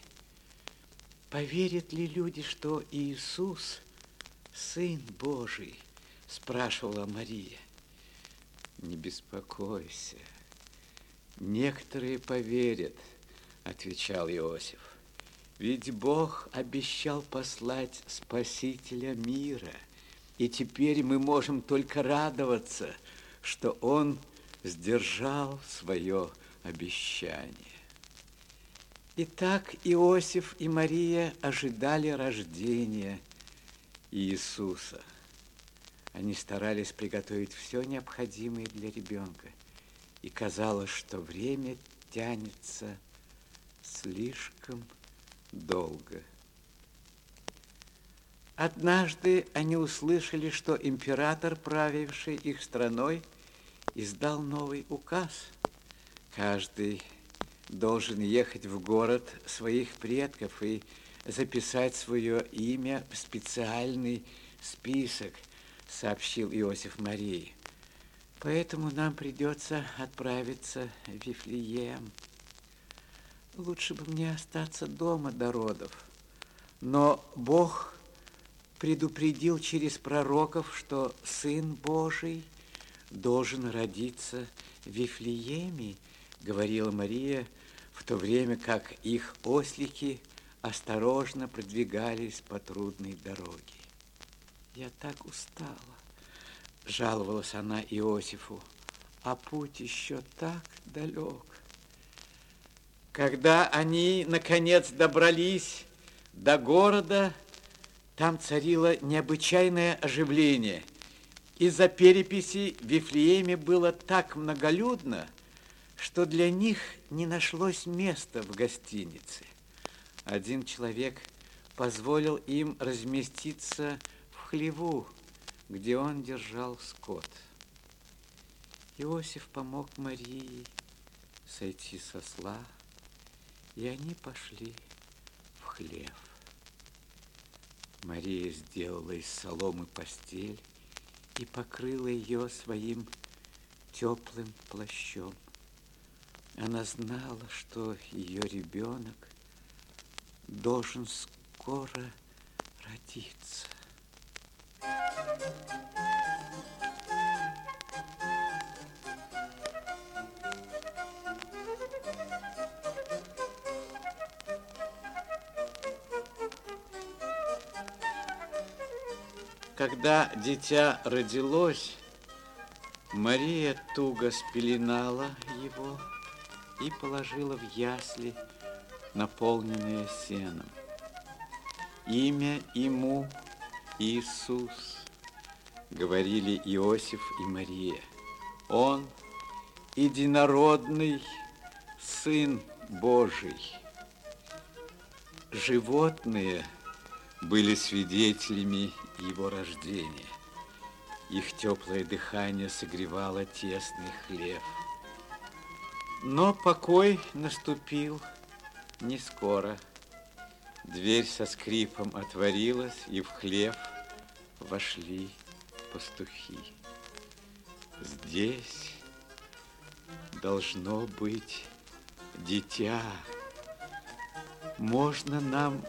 [SPEAKER 5] Поверят ли люди, что Иисус – Сын Божий? Спрашивала Мария. Не беспокойся. Некоторые поверят, отвечал Иосиф. Ведь Бог обещал послать Спасителя мира – и теперь мы можем только радоваться, что он сдержал свое обещание. Итак, Иосиф и Мария ожидали рождения Иисуса. Они старались приготовить все необходимое для ребенка. И казалось, что время тянется слишком долго. Однажды они услышали, что император, правивший их страной, издал новый указ. Каждый должен ехать в город своих предков и записать свое имя в специальный список, сообщил Иосиф Марии. Поэтому нам придется отправиться в Вифлеем. Лучше бы мне остаться дома до родов. Но Бог предупредил через пророков, что Сын Божий должен родиться в Вифлееме, говорила Мария, в то время как их ослики осторожно продвигались по трудной дороге. Я так устала, жаловалась она Иосифу, а путь еще так далек. Когда они, наконец, добрались до города, там царило необычайное оживление. Из-за переписи в Вифлееме было так многолюдно, что для них не нашлось места в гостинице. Один человек позволил им разместиться в хлеву, где он держал скот. Иосиф помог Марии сойти со сла, и они пошли в хлев. Мария сделала из соломы постель и покрыла ее своим теплым плащом. Она знала, что ее ребенок должен скоро родиться. Когда дитя родилось, Мария туго спеленала его и положила в ясли, наполненные сеном. Имя ему Иисус, говорили Иосиф и Мария. Он единородный Сын Божий. Животные были свидетелями его рождения. Их теплое дыхание согревало тесный хлеб. Но покой наступил не скоро. Дверь со скрипом отворилась, и в хлев вошли пастухи. Здесь должно быть дитя. Можно нам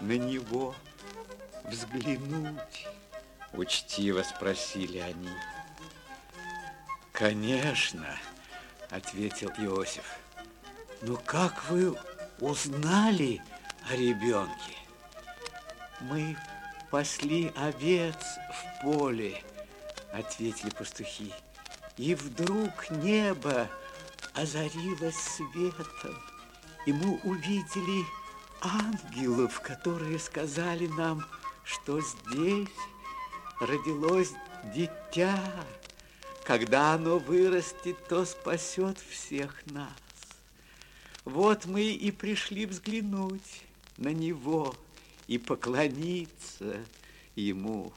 [SPEAKER 5] на него взглянуть? Учтиво спросили они. Конечно, ответил Иосиф. Но как вы узнали о ребенке? Мы пасли овец в поле, ответили пастухи. И вдруг небо озарилось светом, и мы увидели ангелов, которые сказали нам, что здесь родилось дитя. Когда оно вырастет, то спасет всех нас. Вот мы и пришли взглянуть на него и поклониться ему.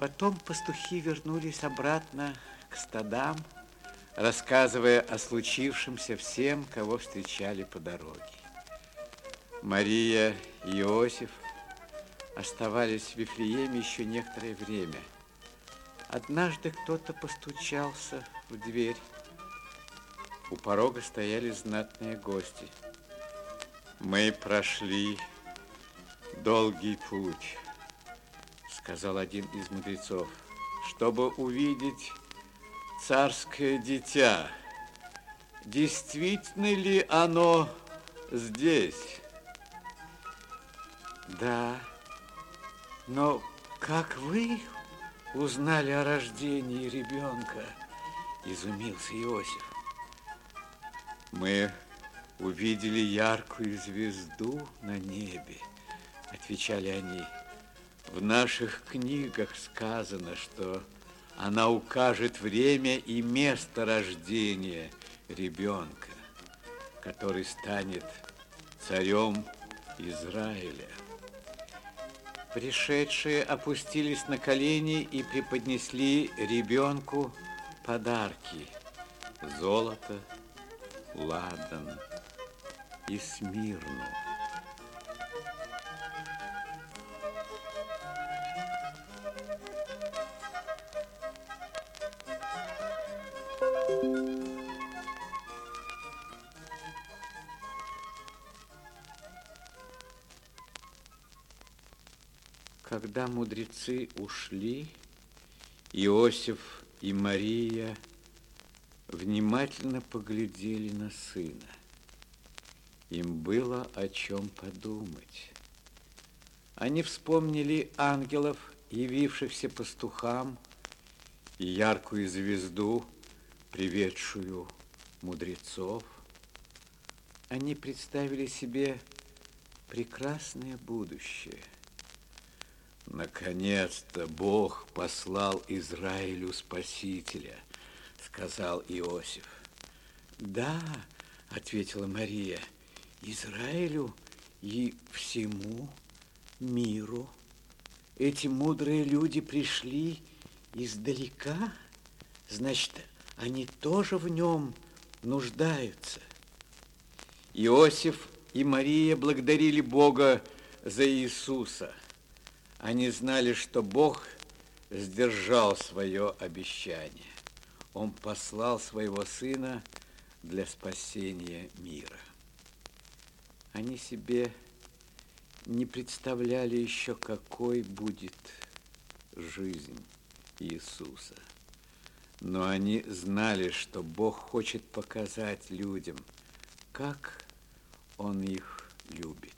[SPEAKER 5] Потом пастухи вернулись обратно к стадам, рассказывая о случившемся всем, кого встречали по дороге. Мария Иосиф оставались в Вифлееме еще некоторое время. Однажды кто-то постучался в дверь. У порога стояли знатные гости. Мы прошли долгий путь, сказал один из мудрецов, чтобы увидеть царское дитя. Действительно ли оно здесь? Да, но как вы узнали о рождении ребенка? Изумился Иосиф. Мы увидели яркую звезду на небе, отвечали они. В наших книгах сказано, что она укажет время и место рождения ребенка, который станет царем Израиля. Пришедшие опустились на колени и преподнесли ребенку подарки. Золото, ладан и смирну. Когда мудрецы ушли, Иосиф и Мария внимательно поглядели на сына. Им было о чем подумать. Они вспомнили ангелов, явившихся пастухам, и яркую звезду, приведшую мудрецов. Они представили себе прекрасное будущее – Наконец-то Бог послал Израилю Спасителя, сказал Иосиф. Да, ответила Мария, Израилю и всему миру. Эти мудрые люди пришли издалека, значит, они тоже в нем нуждаются. Иосиф и Мария благодарили Бога за Иисуса – они знали, что Бог сдержал свое обещание. Он послал своего сына для спасения мира. Они себе не представляли еще, какой будет жизнь Иисуса. Но они знали, что Бог хочет показать людям, как Он их любит.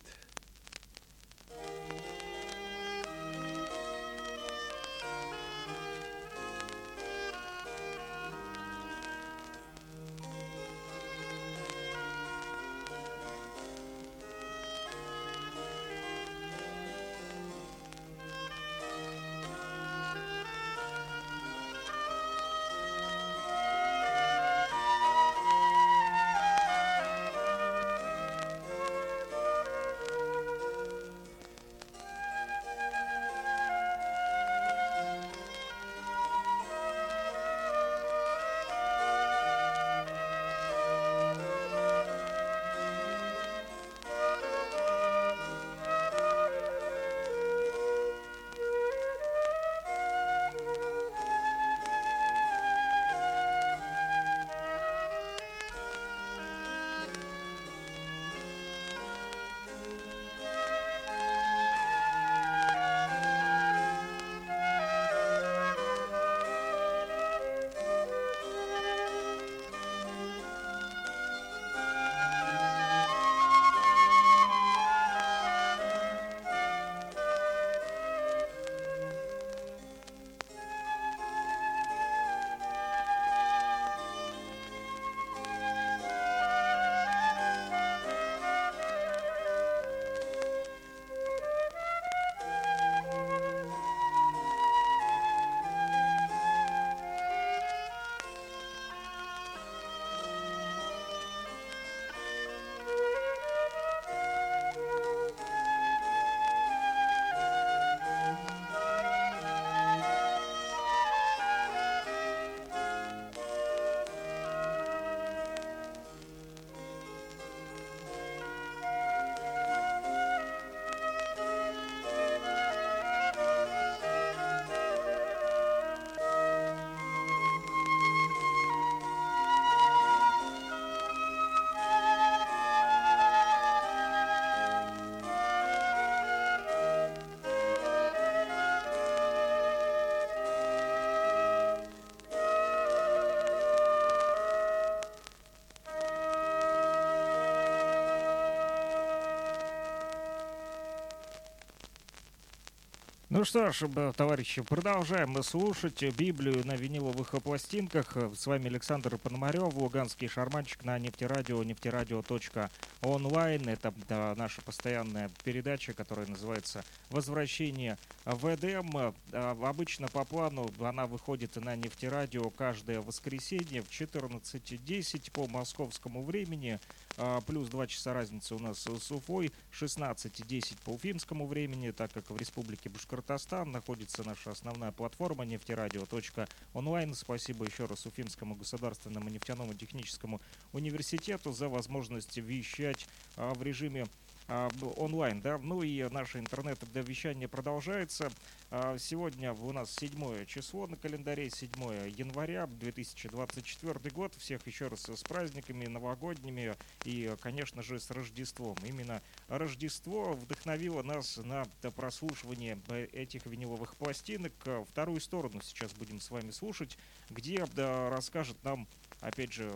[SPEAKER 4] Ну что ж, б- товарищи, продолжаем мы слушать Библию на виниловых пластинках. С вами Александр Пономарев, Луганский шарманчик на нефтерадио, нефтерадио.онлайн. Это да, наша постоянная передача, которая называется «Возвращение в Эдем». А, Обычно по плану она выходит на нефтерадио каждое воскресенье в 14.10 по московскому времени. А, Плюс 2 часа разницы у нас с Уфой, 16.10 по уфимскому времени, так как в Республике Башкортостан находится наша основная платформа нефтерадио.онлайн. Спасибо еще раз Уфимскому государственному нефтяному техническому университету за возможность вещать а, в режиме онлайн, да, ну и наше интернет-вещание продолжается. А, Сегодня у нас седьмое число на календаре, 7 января 2024 год. Всех еще раз с праздниками новогодними и, конечно же, с Рождеством. Именно Рождество вдохновило нас на прослушивание э, этих виниловых пластинок. А Вторую сторону сейчас будем с вами слушать, где да, расскажет нам, опять же,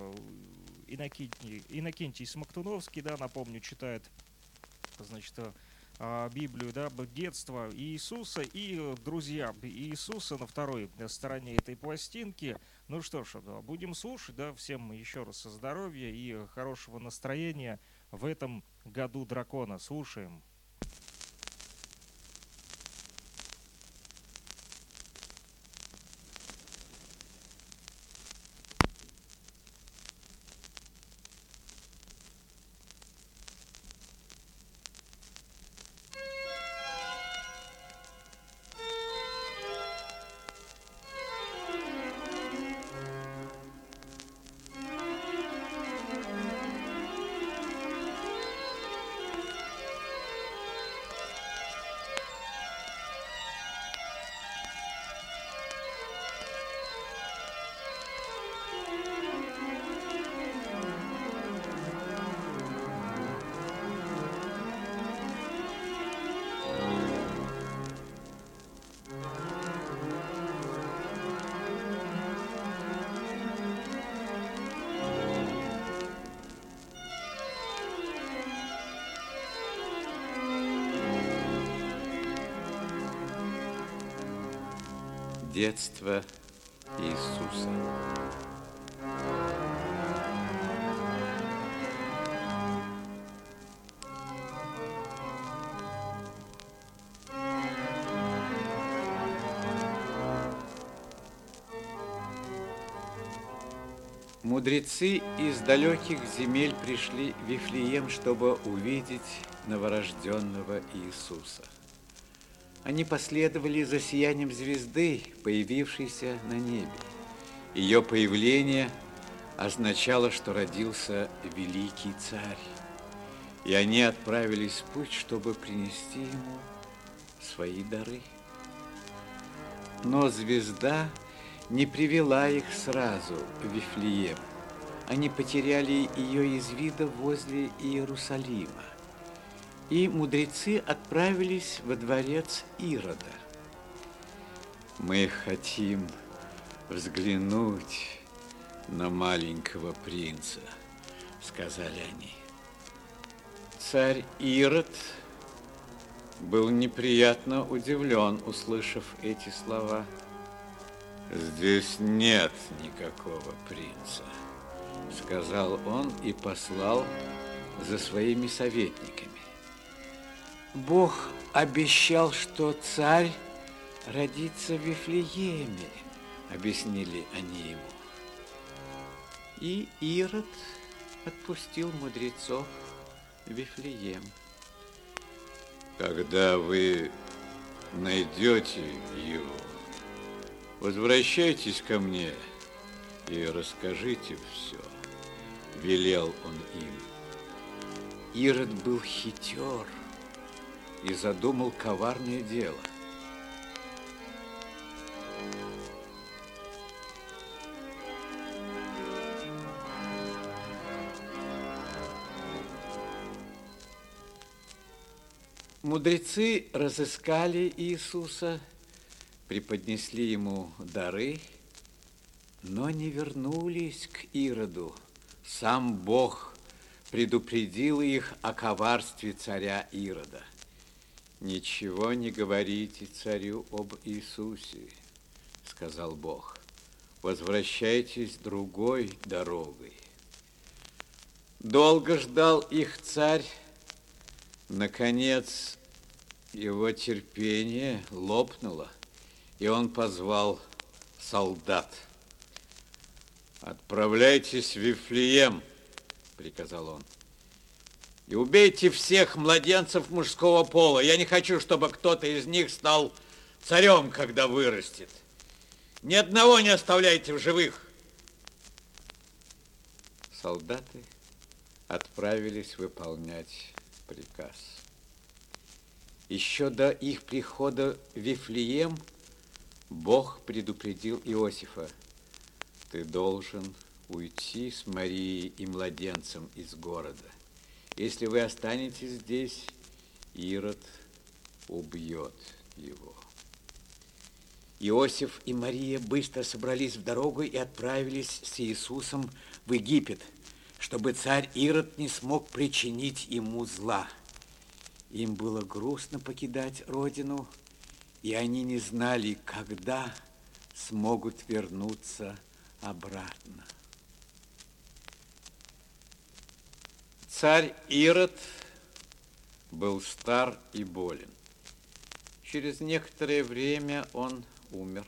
[SPEAKER 4] Иннокентий, Иннокентий Смоктуновский, да, напомню, читает значит, э, а, Библию, да, детство Иисуса и э, друзья Иисуса на второй э, стороне этой пластинки. Ну что ж, будем слушать, да, всем еще раз здоровья и хорошего настроения в этом году дракона. Слушаем.
[SPEAKER 5] Детство Иисуса. Мудрецы из далеких земель пришли в Вифлеем, чтобы увидеть новорожденного Иисуса. Они последовали за сиянием звезды, появившейся на небе. Ее появление означало, что родился великий царь. И они отправились в путь, чтобы принести ему свои дары. Но звезда не привела их сразу в Вифлеем. Они потеряли ее из вида возле Иерусалима. И мудрецы отправились во дворец Ирода. Мы хотим взглянуть на маленького принца, сказали они. Царь Ирод был неприятно удивлен, услышав эти слова. Здесь нет никакого принца, сказал он и послал за своими советниками. Бог обещал, что царь родится в Вифлееме, объяснили они ему. И Ирод отпустил мудрецов в Вифлеем. Когда вы найдете его, возвращайтесь ко мне и расскажите все, велел он им. Ирод был хитер и задумал коварное дело. Мудрецы разыскали Иисуса, преподнесли ему дары, но не вернулись к Ироду. Сам Бог предупредил их о коварстве царя Ирода. Ничего не говорите царю об Иисусе, сказал Бог. Возвращайтесь другой дорогой. Долго ждал их царь. Наконец, его терпение лопнуло, и он позвал солдат. «Отправляйтесь в Вифлеем», — приказал он, «и убейте всех младенцев мужского пола. Я не хочу, чтобы кто-то из них стал царем, когда вырастет. Ни одного не оставляйте в живых». Солдаты отправились выполнять приказ. Еще до их прихода в Вифлеем Бог предупредил Иосифа, ты должен уйти с Марией и младенцем из города. Если вы останетесь здесь, Ирод убьет его. Иосиф и Мария быстро собрались в дорогу и отправились с Иисусом в Египет – чтобы царь Ирод не смог причинить ему зла. Им было грустно покидать родину, и они не знали, когда смогут вернуться обратно. Царь Ирод был стар и болен. Через некоторое время он умер.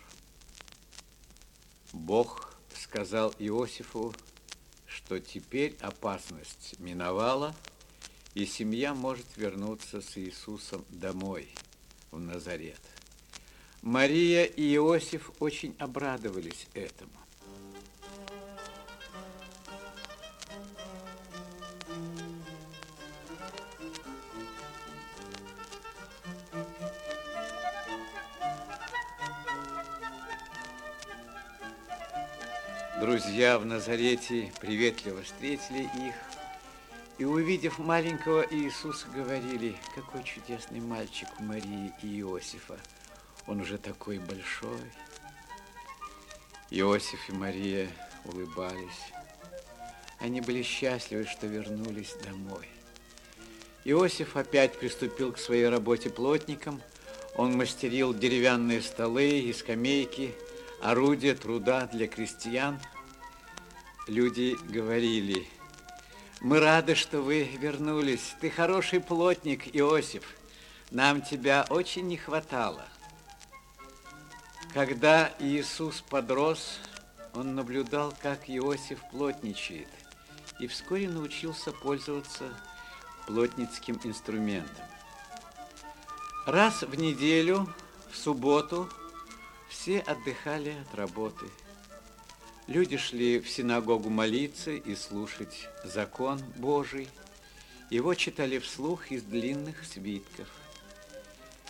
[SPEAKER 5] Бог сказал Иосифу, что теперь опасность миновала, и семья может вернуться с Иисусом домой, в Назарет. Мария и Иосиф очень обрадовались этому. Друзья в Назарете приветливо встретили их и, увидев маленького Иисуса, говорили, какой чудесный мальчик у Марии и Иосифа. Он уже такой большой. Иосиф и Мария улыбались. Они были счастливы, что вернулись домой. Иосиф опять приступил к своей работе плотником. Он мастерил деревянные столы и скамейки, орудия труда для крестьян – Люди говорили, мы рады, что вы вернулись. Ты хороший плотник, Иосиф. Нам тебя очень не хватало. Когда Иисус подрос, он наблюдал, как Иосиф плотничает, и вскоре научился пользоваться плотницким инструментом. Раз в неделю, в субботу, все отдыхали от работы – Люди шли в синагогу молиться и слушать закон Божий. Его читали вслух из длинных свитков.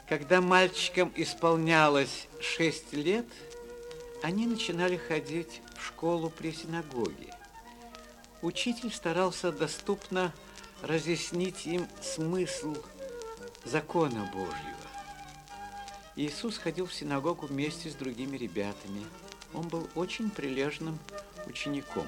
[SPEAKER 5] Когда мальчикам исполнялось шесть лет, они начинали ходить в школу при синагоге. Учитель старался доступно разъяснить им смысл закона Божьего. Иисус ходил в синагогу вместе с другими ребятами – он был очень прилежным учеником.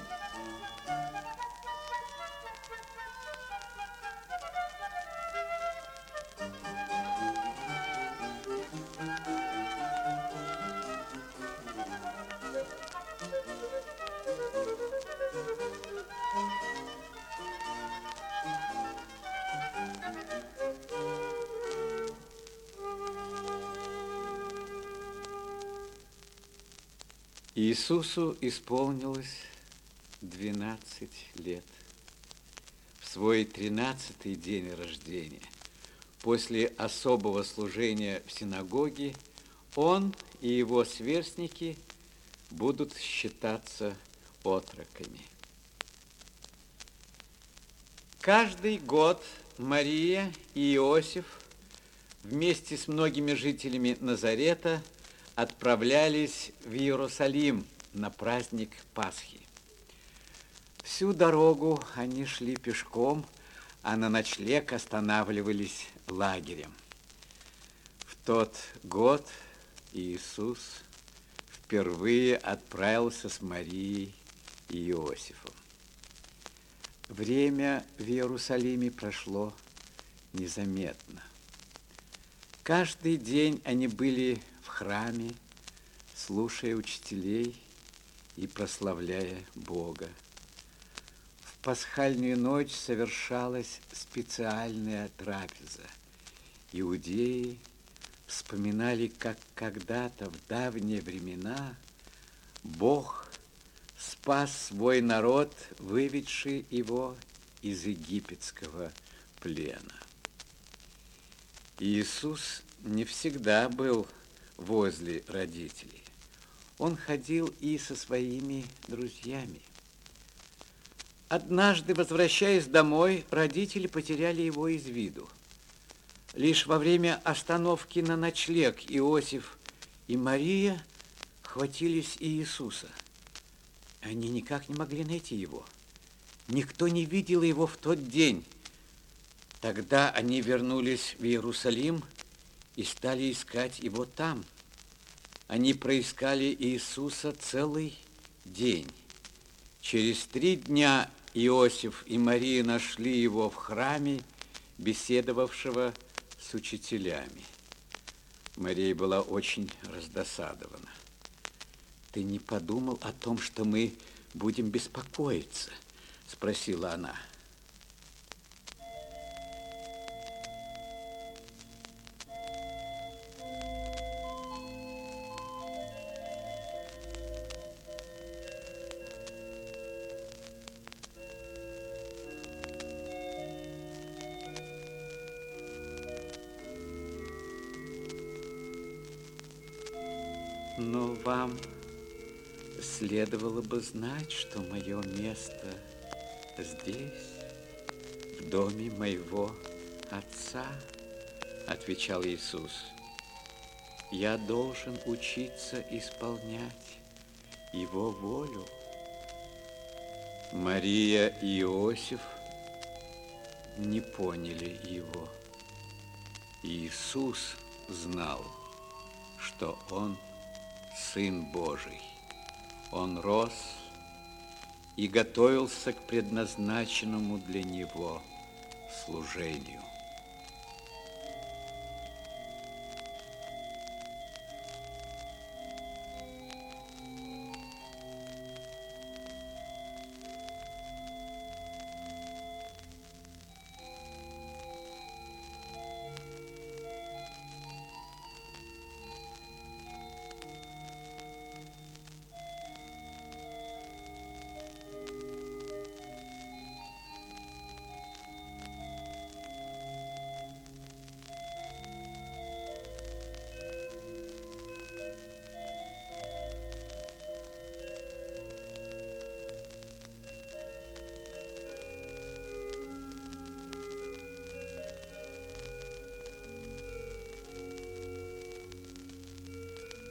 [SPEAKER 5] Иисусу исполнилось 12 лет. В свой 13-й день рождения, после особого служения в синагоге, он и его сверстники будут считаться отроками. Каждый год Мария и Иосиф вместе с многими жителями Назарета – отправлялись в Иерусалим на праздник Пасхи. Всю дорогу они шли пешком, а на ночлег останавливались лагерем. В тот год Иисус впервые отправился с Марией и Иосифом. Время в Иерусалиме прошло незаметно. Каждый день они были в храме, слушая учителей и прославляя Бога. В пасхальную ночь совершалась специальная трапеза. Иудеи вспоминали, как когда-то в давние времена Бог спас свой народ, выведший его из египетского плена. Иисус не всегда был возле родителей. Он ходил и со своими друзьями. Однажды, возвращаясь домой, родители потеряли его из виду. Лишь во время остановки на ночлег Иосиф и Мария хватились Иисуса. Они никак не могли найти его. Никто не видел его в тот день. Тогда они вернулись в Иерусалим и стали искать его там. Они проискали Иисуса целый день. Через три дня Иосиф и Мария нашли его в храме, беседовавшего с учителями. Мария была очень раздосадована. Ты не подумал о том, что мы будем беспокоиться? Спросила она. Бы знать, что мое место здесь, в доме моего отца, отвечал Иисус. Я должен учиться исполнять его волю. Мария и Иосиф не поняли его. Иисус знал, что он Сын Божий. Он рос и готовился к предназначенному для него служению.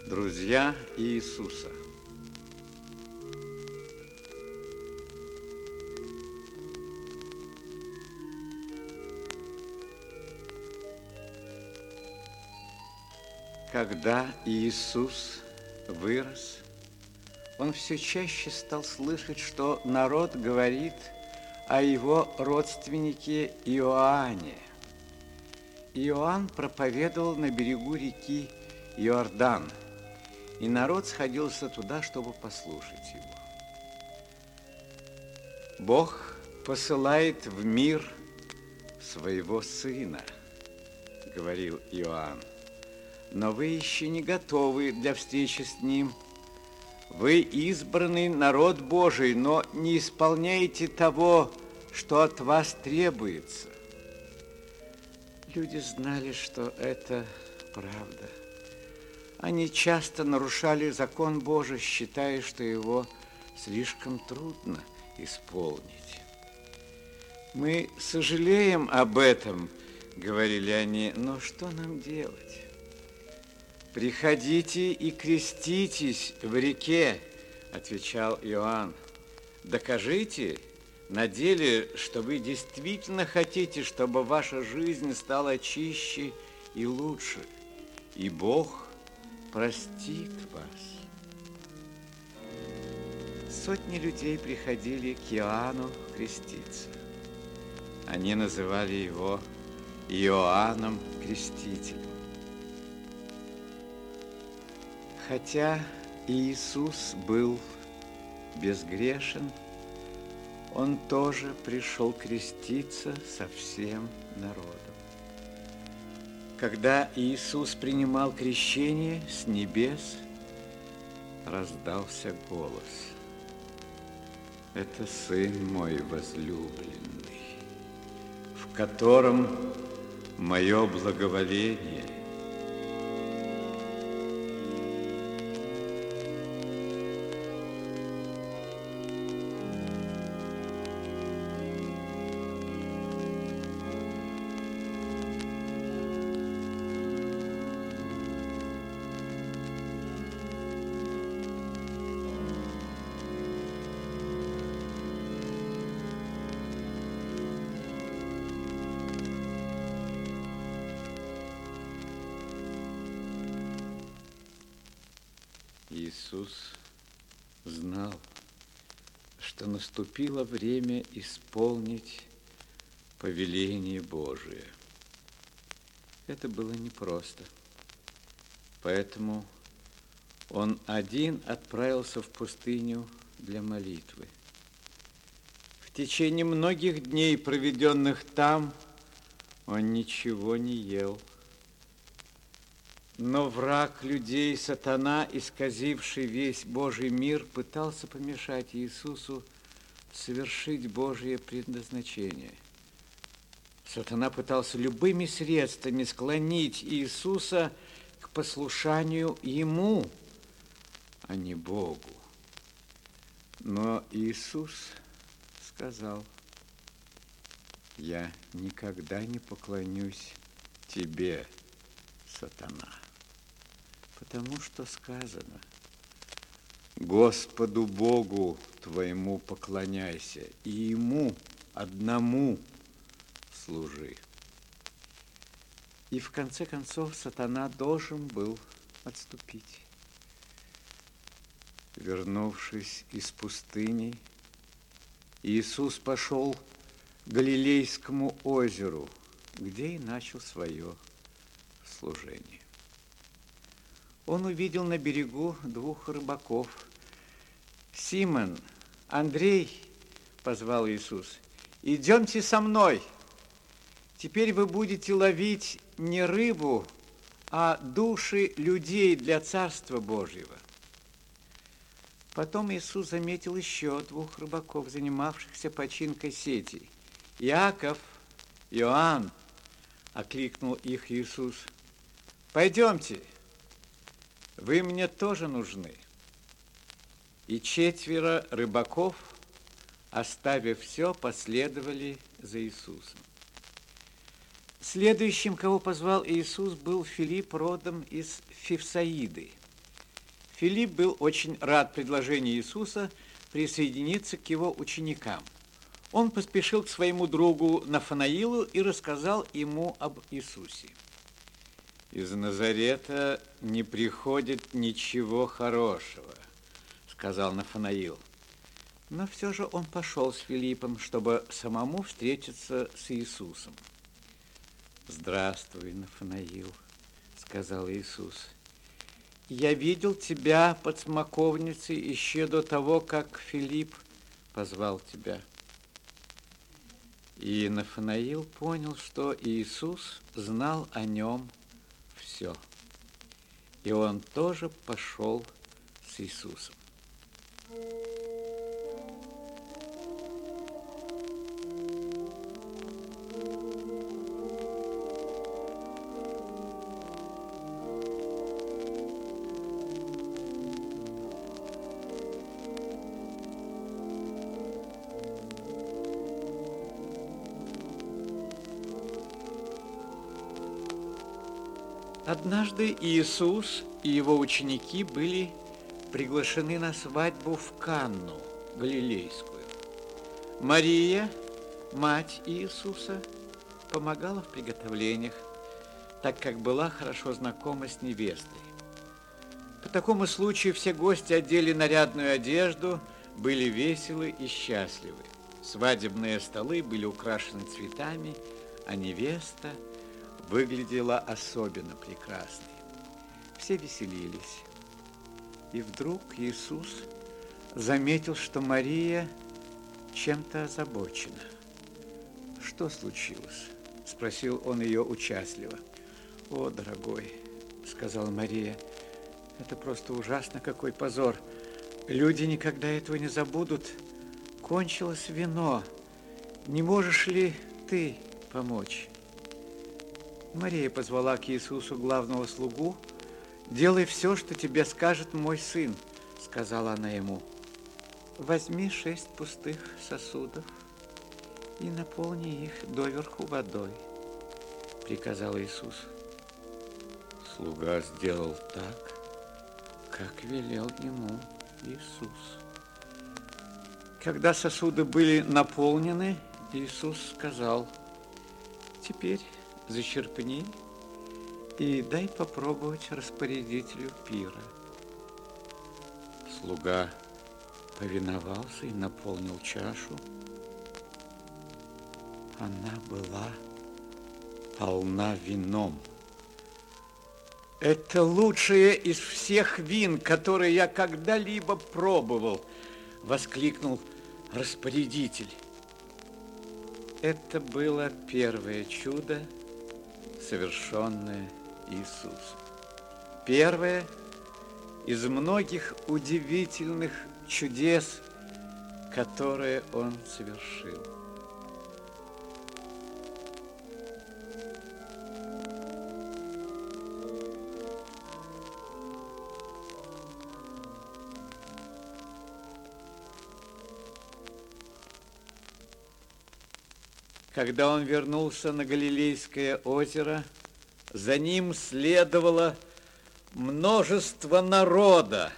[SPEAKER 5] Друзья Иисуса. Когда Иисус вырос, он все чаще стал слышать, что народ говорит о его родственнике Иоанне. Иоанн проповедовал на берегу реки Иордан, и народ сходился туда, чтобы послушать его. Бог посылает в мир своего Сына, говорил Иоанн, но вы еще не готовы для встречи с Ним. Вы избранный народ Божий, но не исполняете того, что от вас требуется. Люди знали, что это правда. Они часто нарушали закон Божий, считая, что его слишком трудно исполнить. Мы сожалеем об этом, говорили они, но что нам делать? Приходите и креститесь в реке, отвечал Иоанн. Докажите на деле, что вы действительно хотите, чтобы ваша жизнь стала чище и лучше. И Бог простит вас. Сотни людей приходили к Иоанну креститься. Они называли его Иоанном Крестителем. Хотя Иисус был безгрешен, он тоже пришел креститься со всем народом. Когда Иисус принимал крещение с небес, раздался голос. Это Сын мой возлюбленный, в котором мое благоволение – наступило время исполнить повеление Божие. Это было непросто. Поэтому он один отправился в пустыню для молитвы. В течение многих дней, проведенных там, он ничего не ел. Но враг людей, сатана, исказивший весь Божий мир, пытался помешать Иисусу совершить Божие предназначение. Сатана пытался любыми средствами склонить Иисуса к послушанию Ему, а не Богу. Но Иисус сказал, я никогда не поклонюсь тебе, сатана. Потому что сказано, Господу Богу твоему поклоняйся, и Ему одному служи. И в конце концов сатана должен был отступить. Вернувшись из пустыни, Иисус пошел к Галилейскому озеру, где и начал свое служение он увидел на берегу двух рыбаков. «Симон, Андрей!» – позвал Иисус. «Идемте со мной. Теперь вы будете ловить не рыбу, а души людей для Царства Божьего». Потом Иисус заметил еще двух рыбаков, занимавшихся починкой сетей. «Иаков, Иоанн!» – окликнул их Иисус. «Пойдемте!» Вы мне тоже нужны. И четверо рыбаков, оставив все, последовали за Иисусом. Следующим, кого позвал Иисус, был Филипп родом из Фивсаиды. Филипп был очень рад предложению Иисуса присоединиться к его ученикам. Он поспешил к своему другу Нафанаилу и рассказал ему об Иисусе. Из Назарета не приходит ничего хорошего, сказал Нафанаил. Но все же он пошел с Филиппом, чтобы самому встретиться с Иисусом. Здравствуй, Нафанаил, сказал Иисус. Я видел тебя под смоковницей еще до того, как Филипп позвал тебя. И Нафанаил понял, что Иисус знал о нем все. И он тоже пошел с Иисусом. Однажды Иисус и его ученики были приглашены на свадьбу в Канну, Галилейскую. Мария, мать Иисуса, помогала в приготовлениях, так как была хорошо знакома с невестой. По такому случаю все гости одели нарядную одежду, были веселы и счастливы. Свадебные столы были украшены цветами, а невеста – выглядела особенно прекрасной. Все веселились. И вдруг Иисус заметил, что Мария чем-то озабочена. Что случилось? Спросил он ее участливо. О, дорогой, сказала Мария, это просто ужасно, какой позор. Люди никогда этого не забудут. Кончилось вино. Не можешь ли ты помочь? Мария позвала к Иисусу главного слугу. «Делай все, что тебе скажет мой сын», — сказала она ему. «Возьми шесть пустых сосудов и наполни их доверху водой», — приказал Иисус. Слуга сделал так, как велел ему Иисус. Когда сосуды были наполнены, Иисус сказал, «Теперь зачерпни и дай попробовать распорядителю пира». Слуга повиновался и наполнил чашу. Она была полна вином. Это лучшее из всех вин, которые я когда-либо пробовал, воскликнул распорядитель. Это было первое чудо, совершенное Иисусом. Первое из многих удивительных чудес, которые Он совершил. Когда он вернулся на Галилейское озеро, за ним следовало множество народа.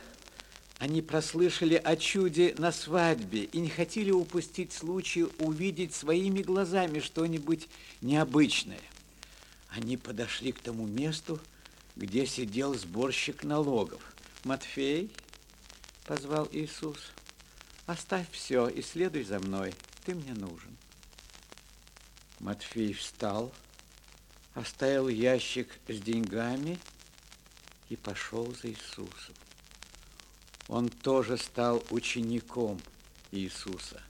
[SPEAKER 5] Они прослышали о чуде на свадьбе и не хотели упустить случай увидеть своими глазами что-нибудь необычное. Они подошли к тому месту, где сидел сборщик налогов. «Матфей», — позвал Иисус, — «оставь все и следуй за мной, ты мне нужен». Матфей встал, оставил ящик с деньгами и пошел за Иисусом. Он тоже стал учеником Иисуса.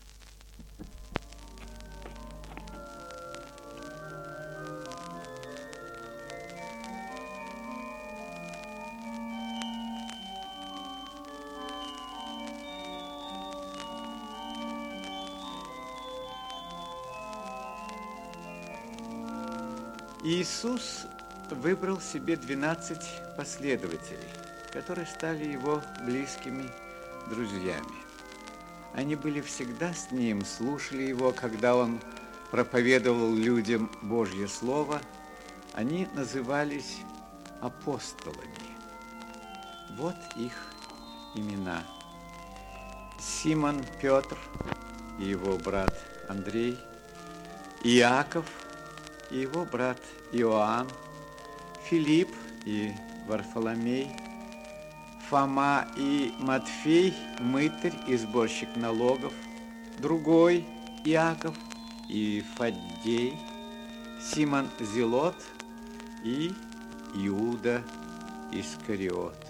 [SPEAKER 5] Иисус выбрал себе 12 последователей, которые стали его близкими друзьями. Они были всегда с ним, слушали его, когда он проповедовал людям Божье Слово. Они назывались апостолами. Вот их имена. Симон Петр и его брат Андрей, Иаков – и его брат Иоанн, Филипп и Варфоломей, Фома и Матфей, мытарь и сборщик налогов, другой Иаков и Фаддей, Симон Зелот и Иуда Искариот.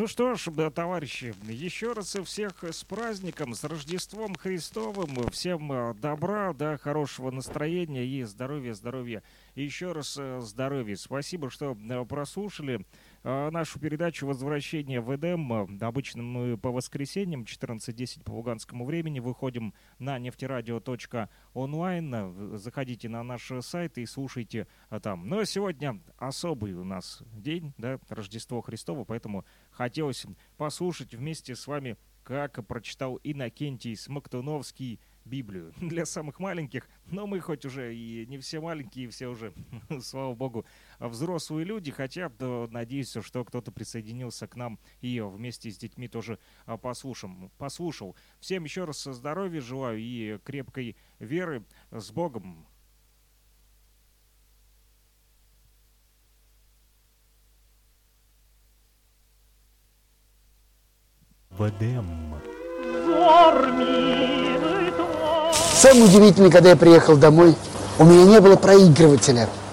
[SPEAKER 4] Ну что ж, да, товарищи, еще раз всех с праздником, с Рождеством Христовым. Всем э, добра, да, хорошего настроения и здоровья, здоровья. Еще раз э, здоровья. Спасибо, что э, прослушали э, нашу передачу «Возвращение в Эдем». Обычно мы по воскресеньям 14.10 по луганскому времени выходим на нефтерадио.онлайн. Заходите на наш сайт и слушайте э, там. Но сегодня особый у нас день, да, Рождество Христово, поэтому хотелось послушать вместе с вами, как прочитал Иннокентий Смоктуновский Библию *laughs* для самых маленьких, но мы хоть уже и не все маленькие, все уже, *laughs* слава богу, взрослые люди, хотя да, надеюсь, что кто-то присоединился к нам и вместе с детьми тоже а, послушам, послушал. Всем еще раз здоровья желаю и крепкой веры с Богом.
[SPEAKER 3] Самое удивительное, когда я приехал домой, у меня не было проигрывателя.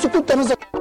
[SPEAKER 3] Секунд она закончилась.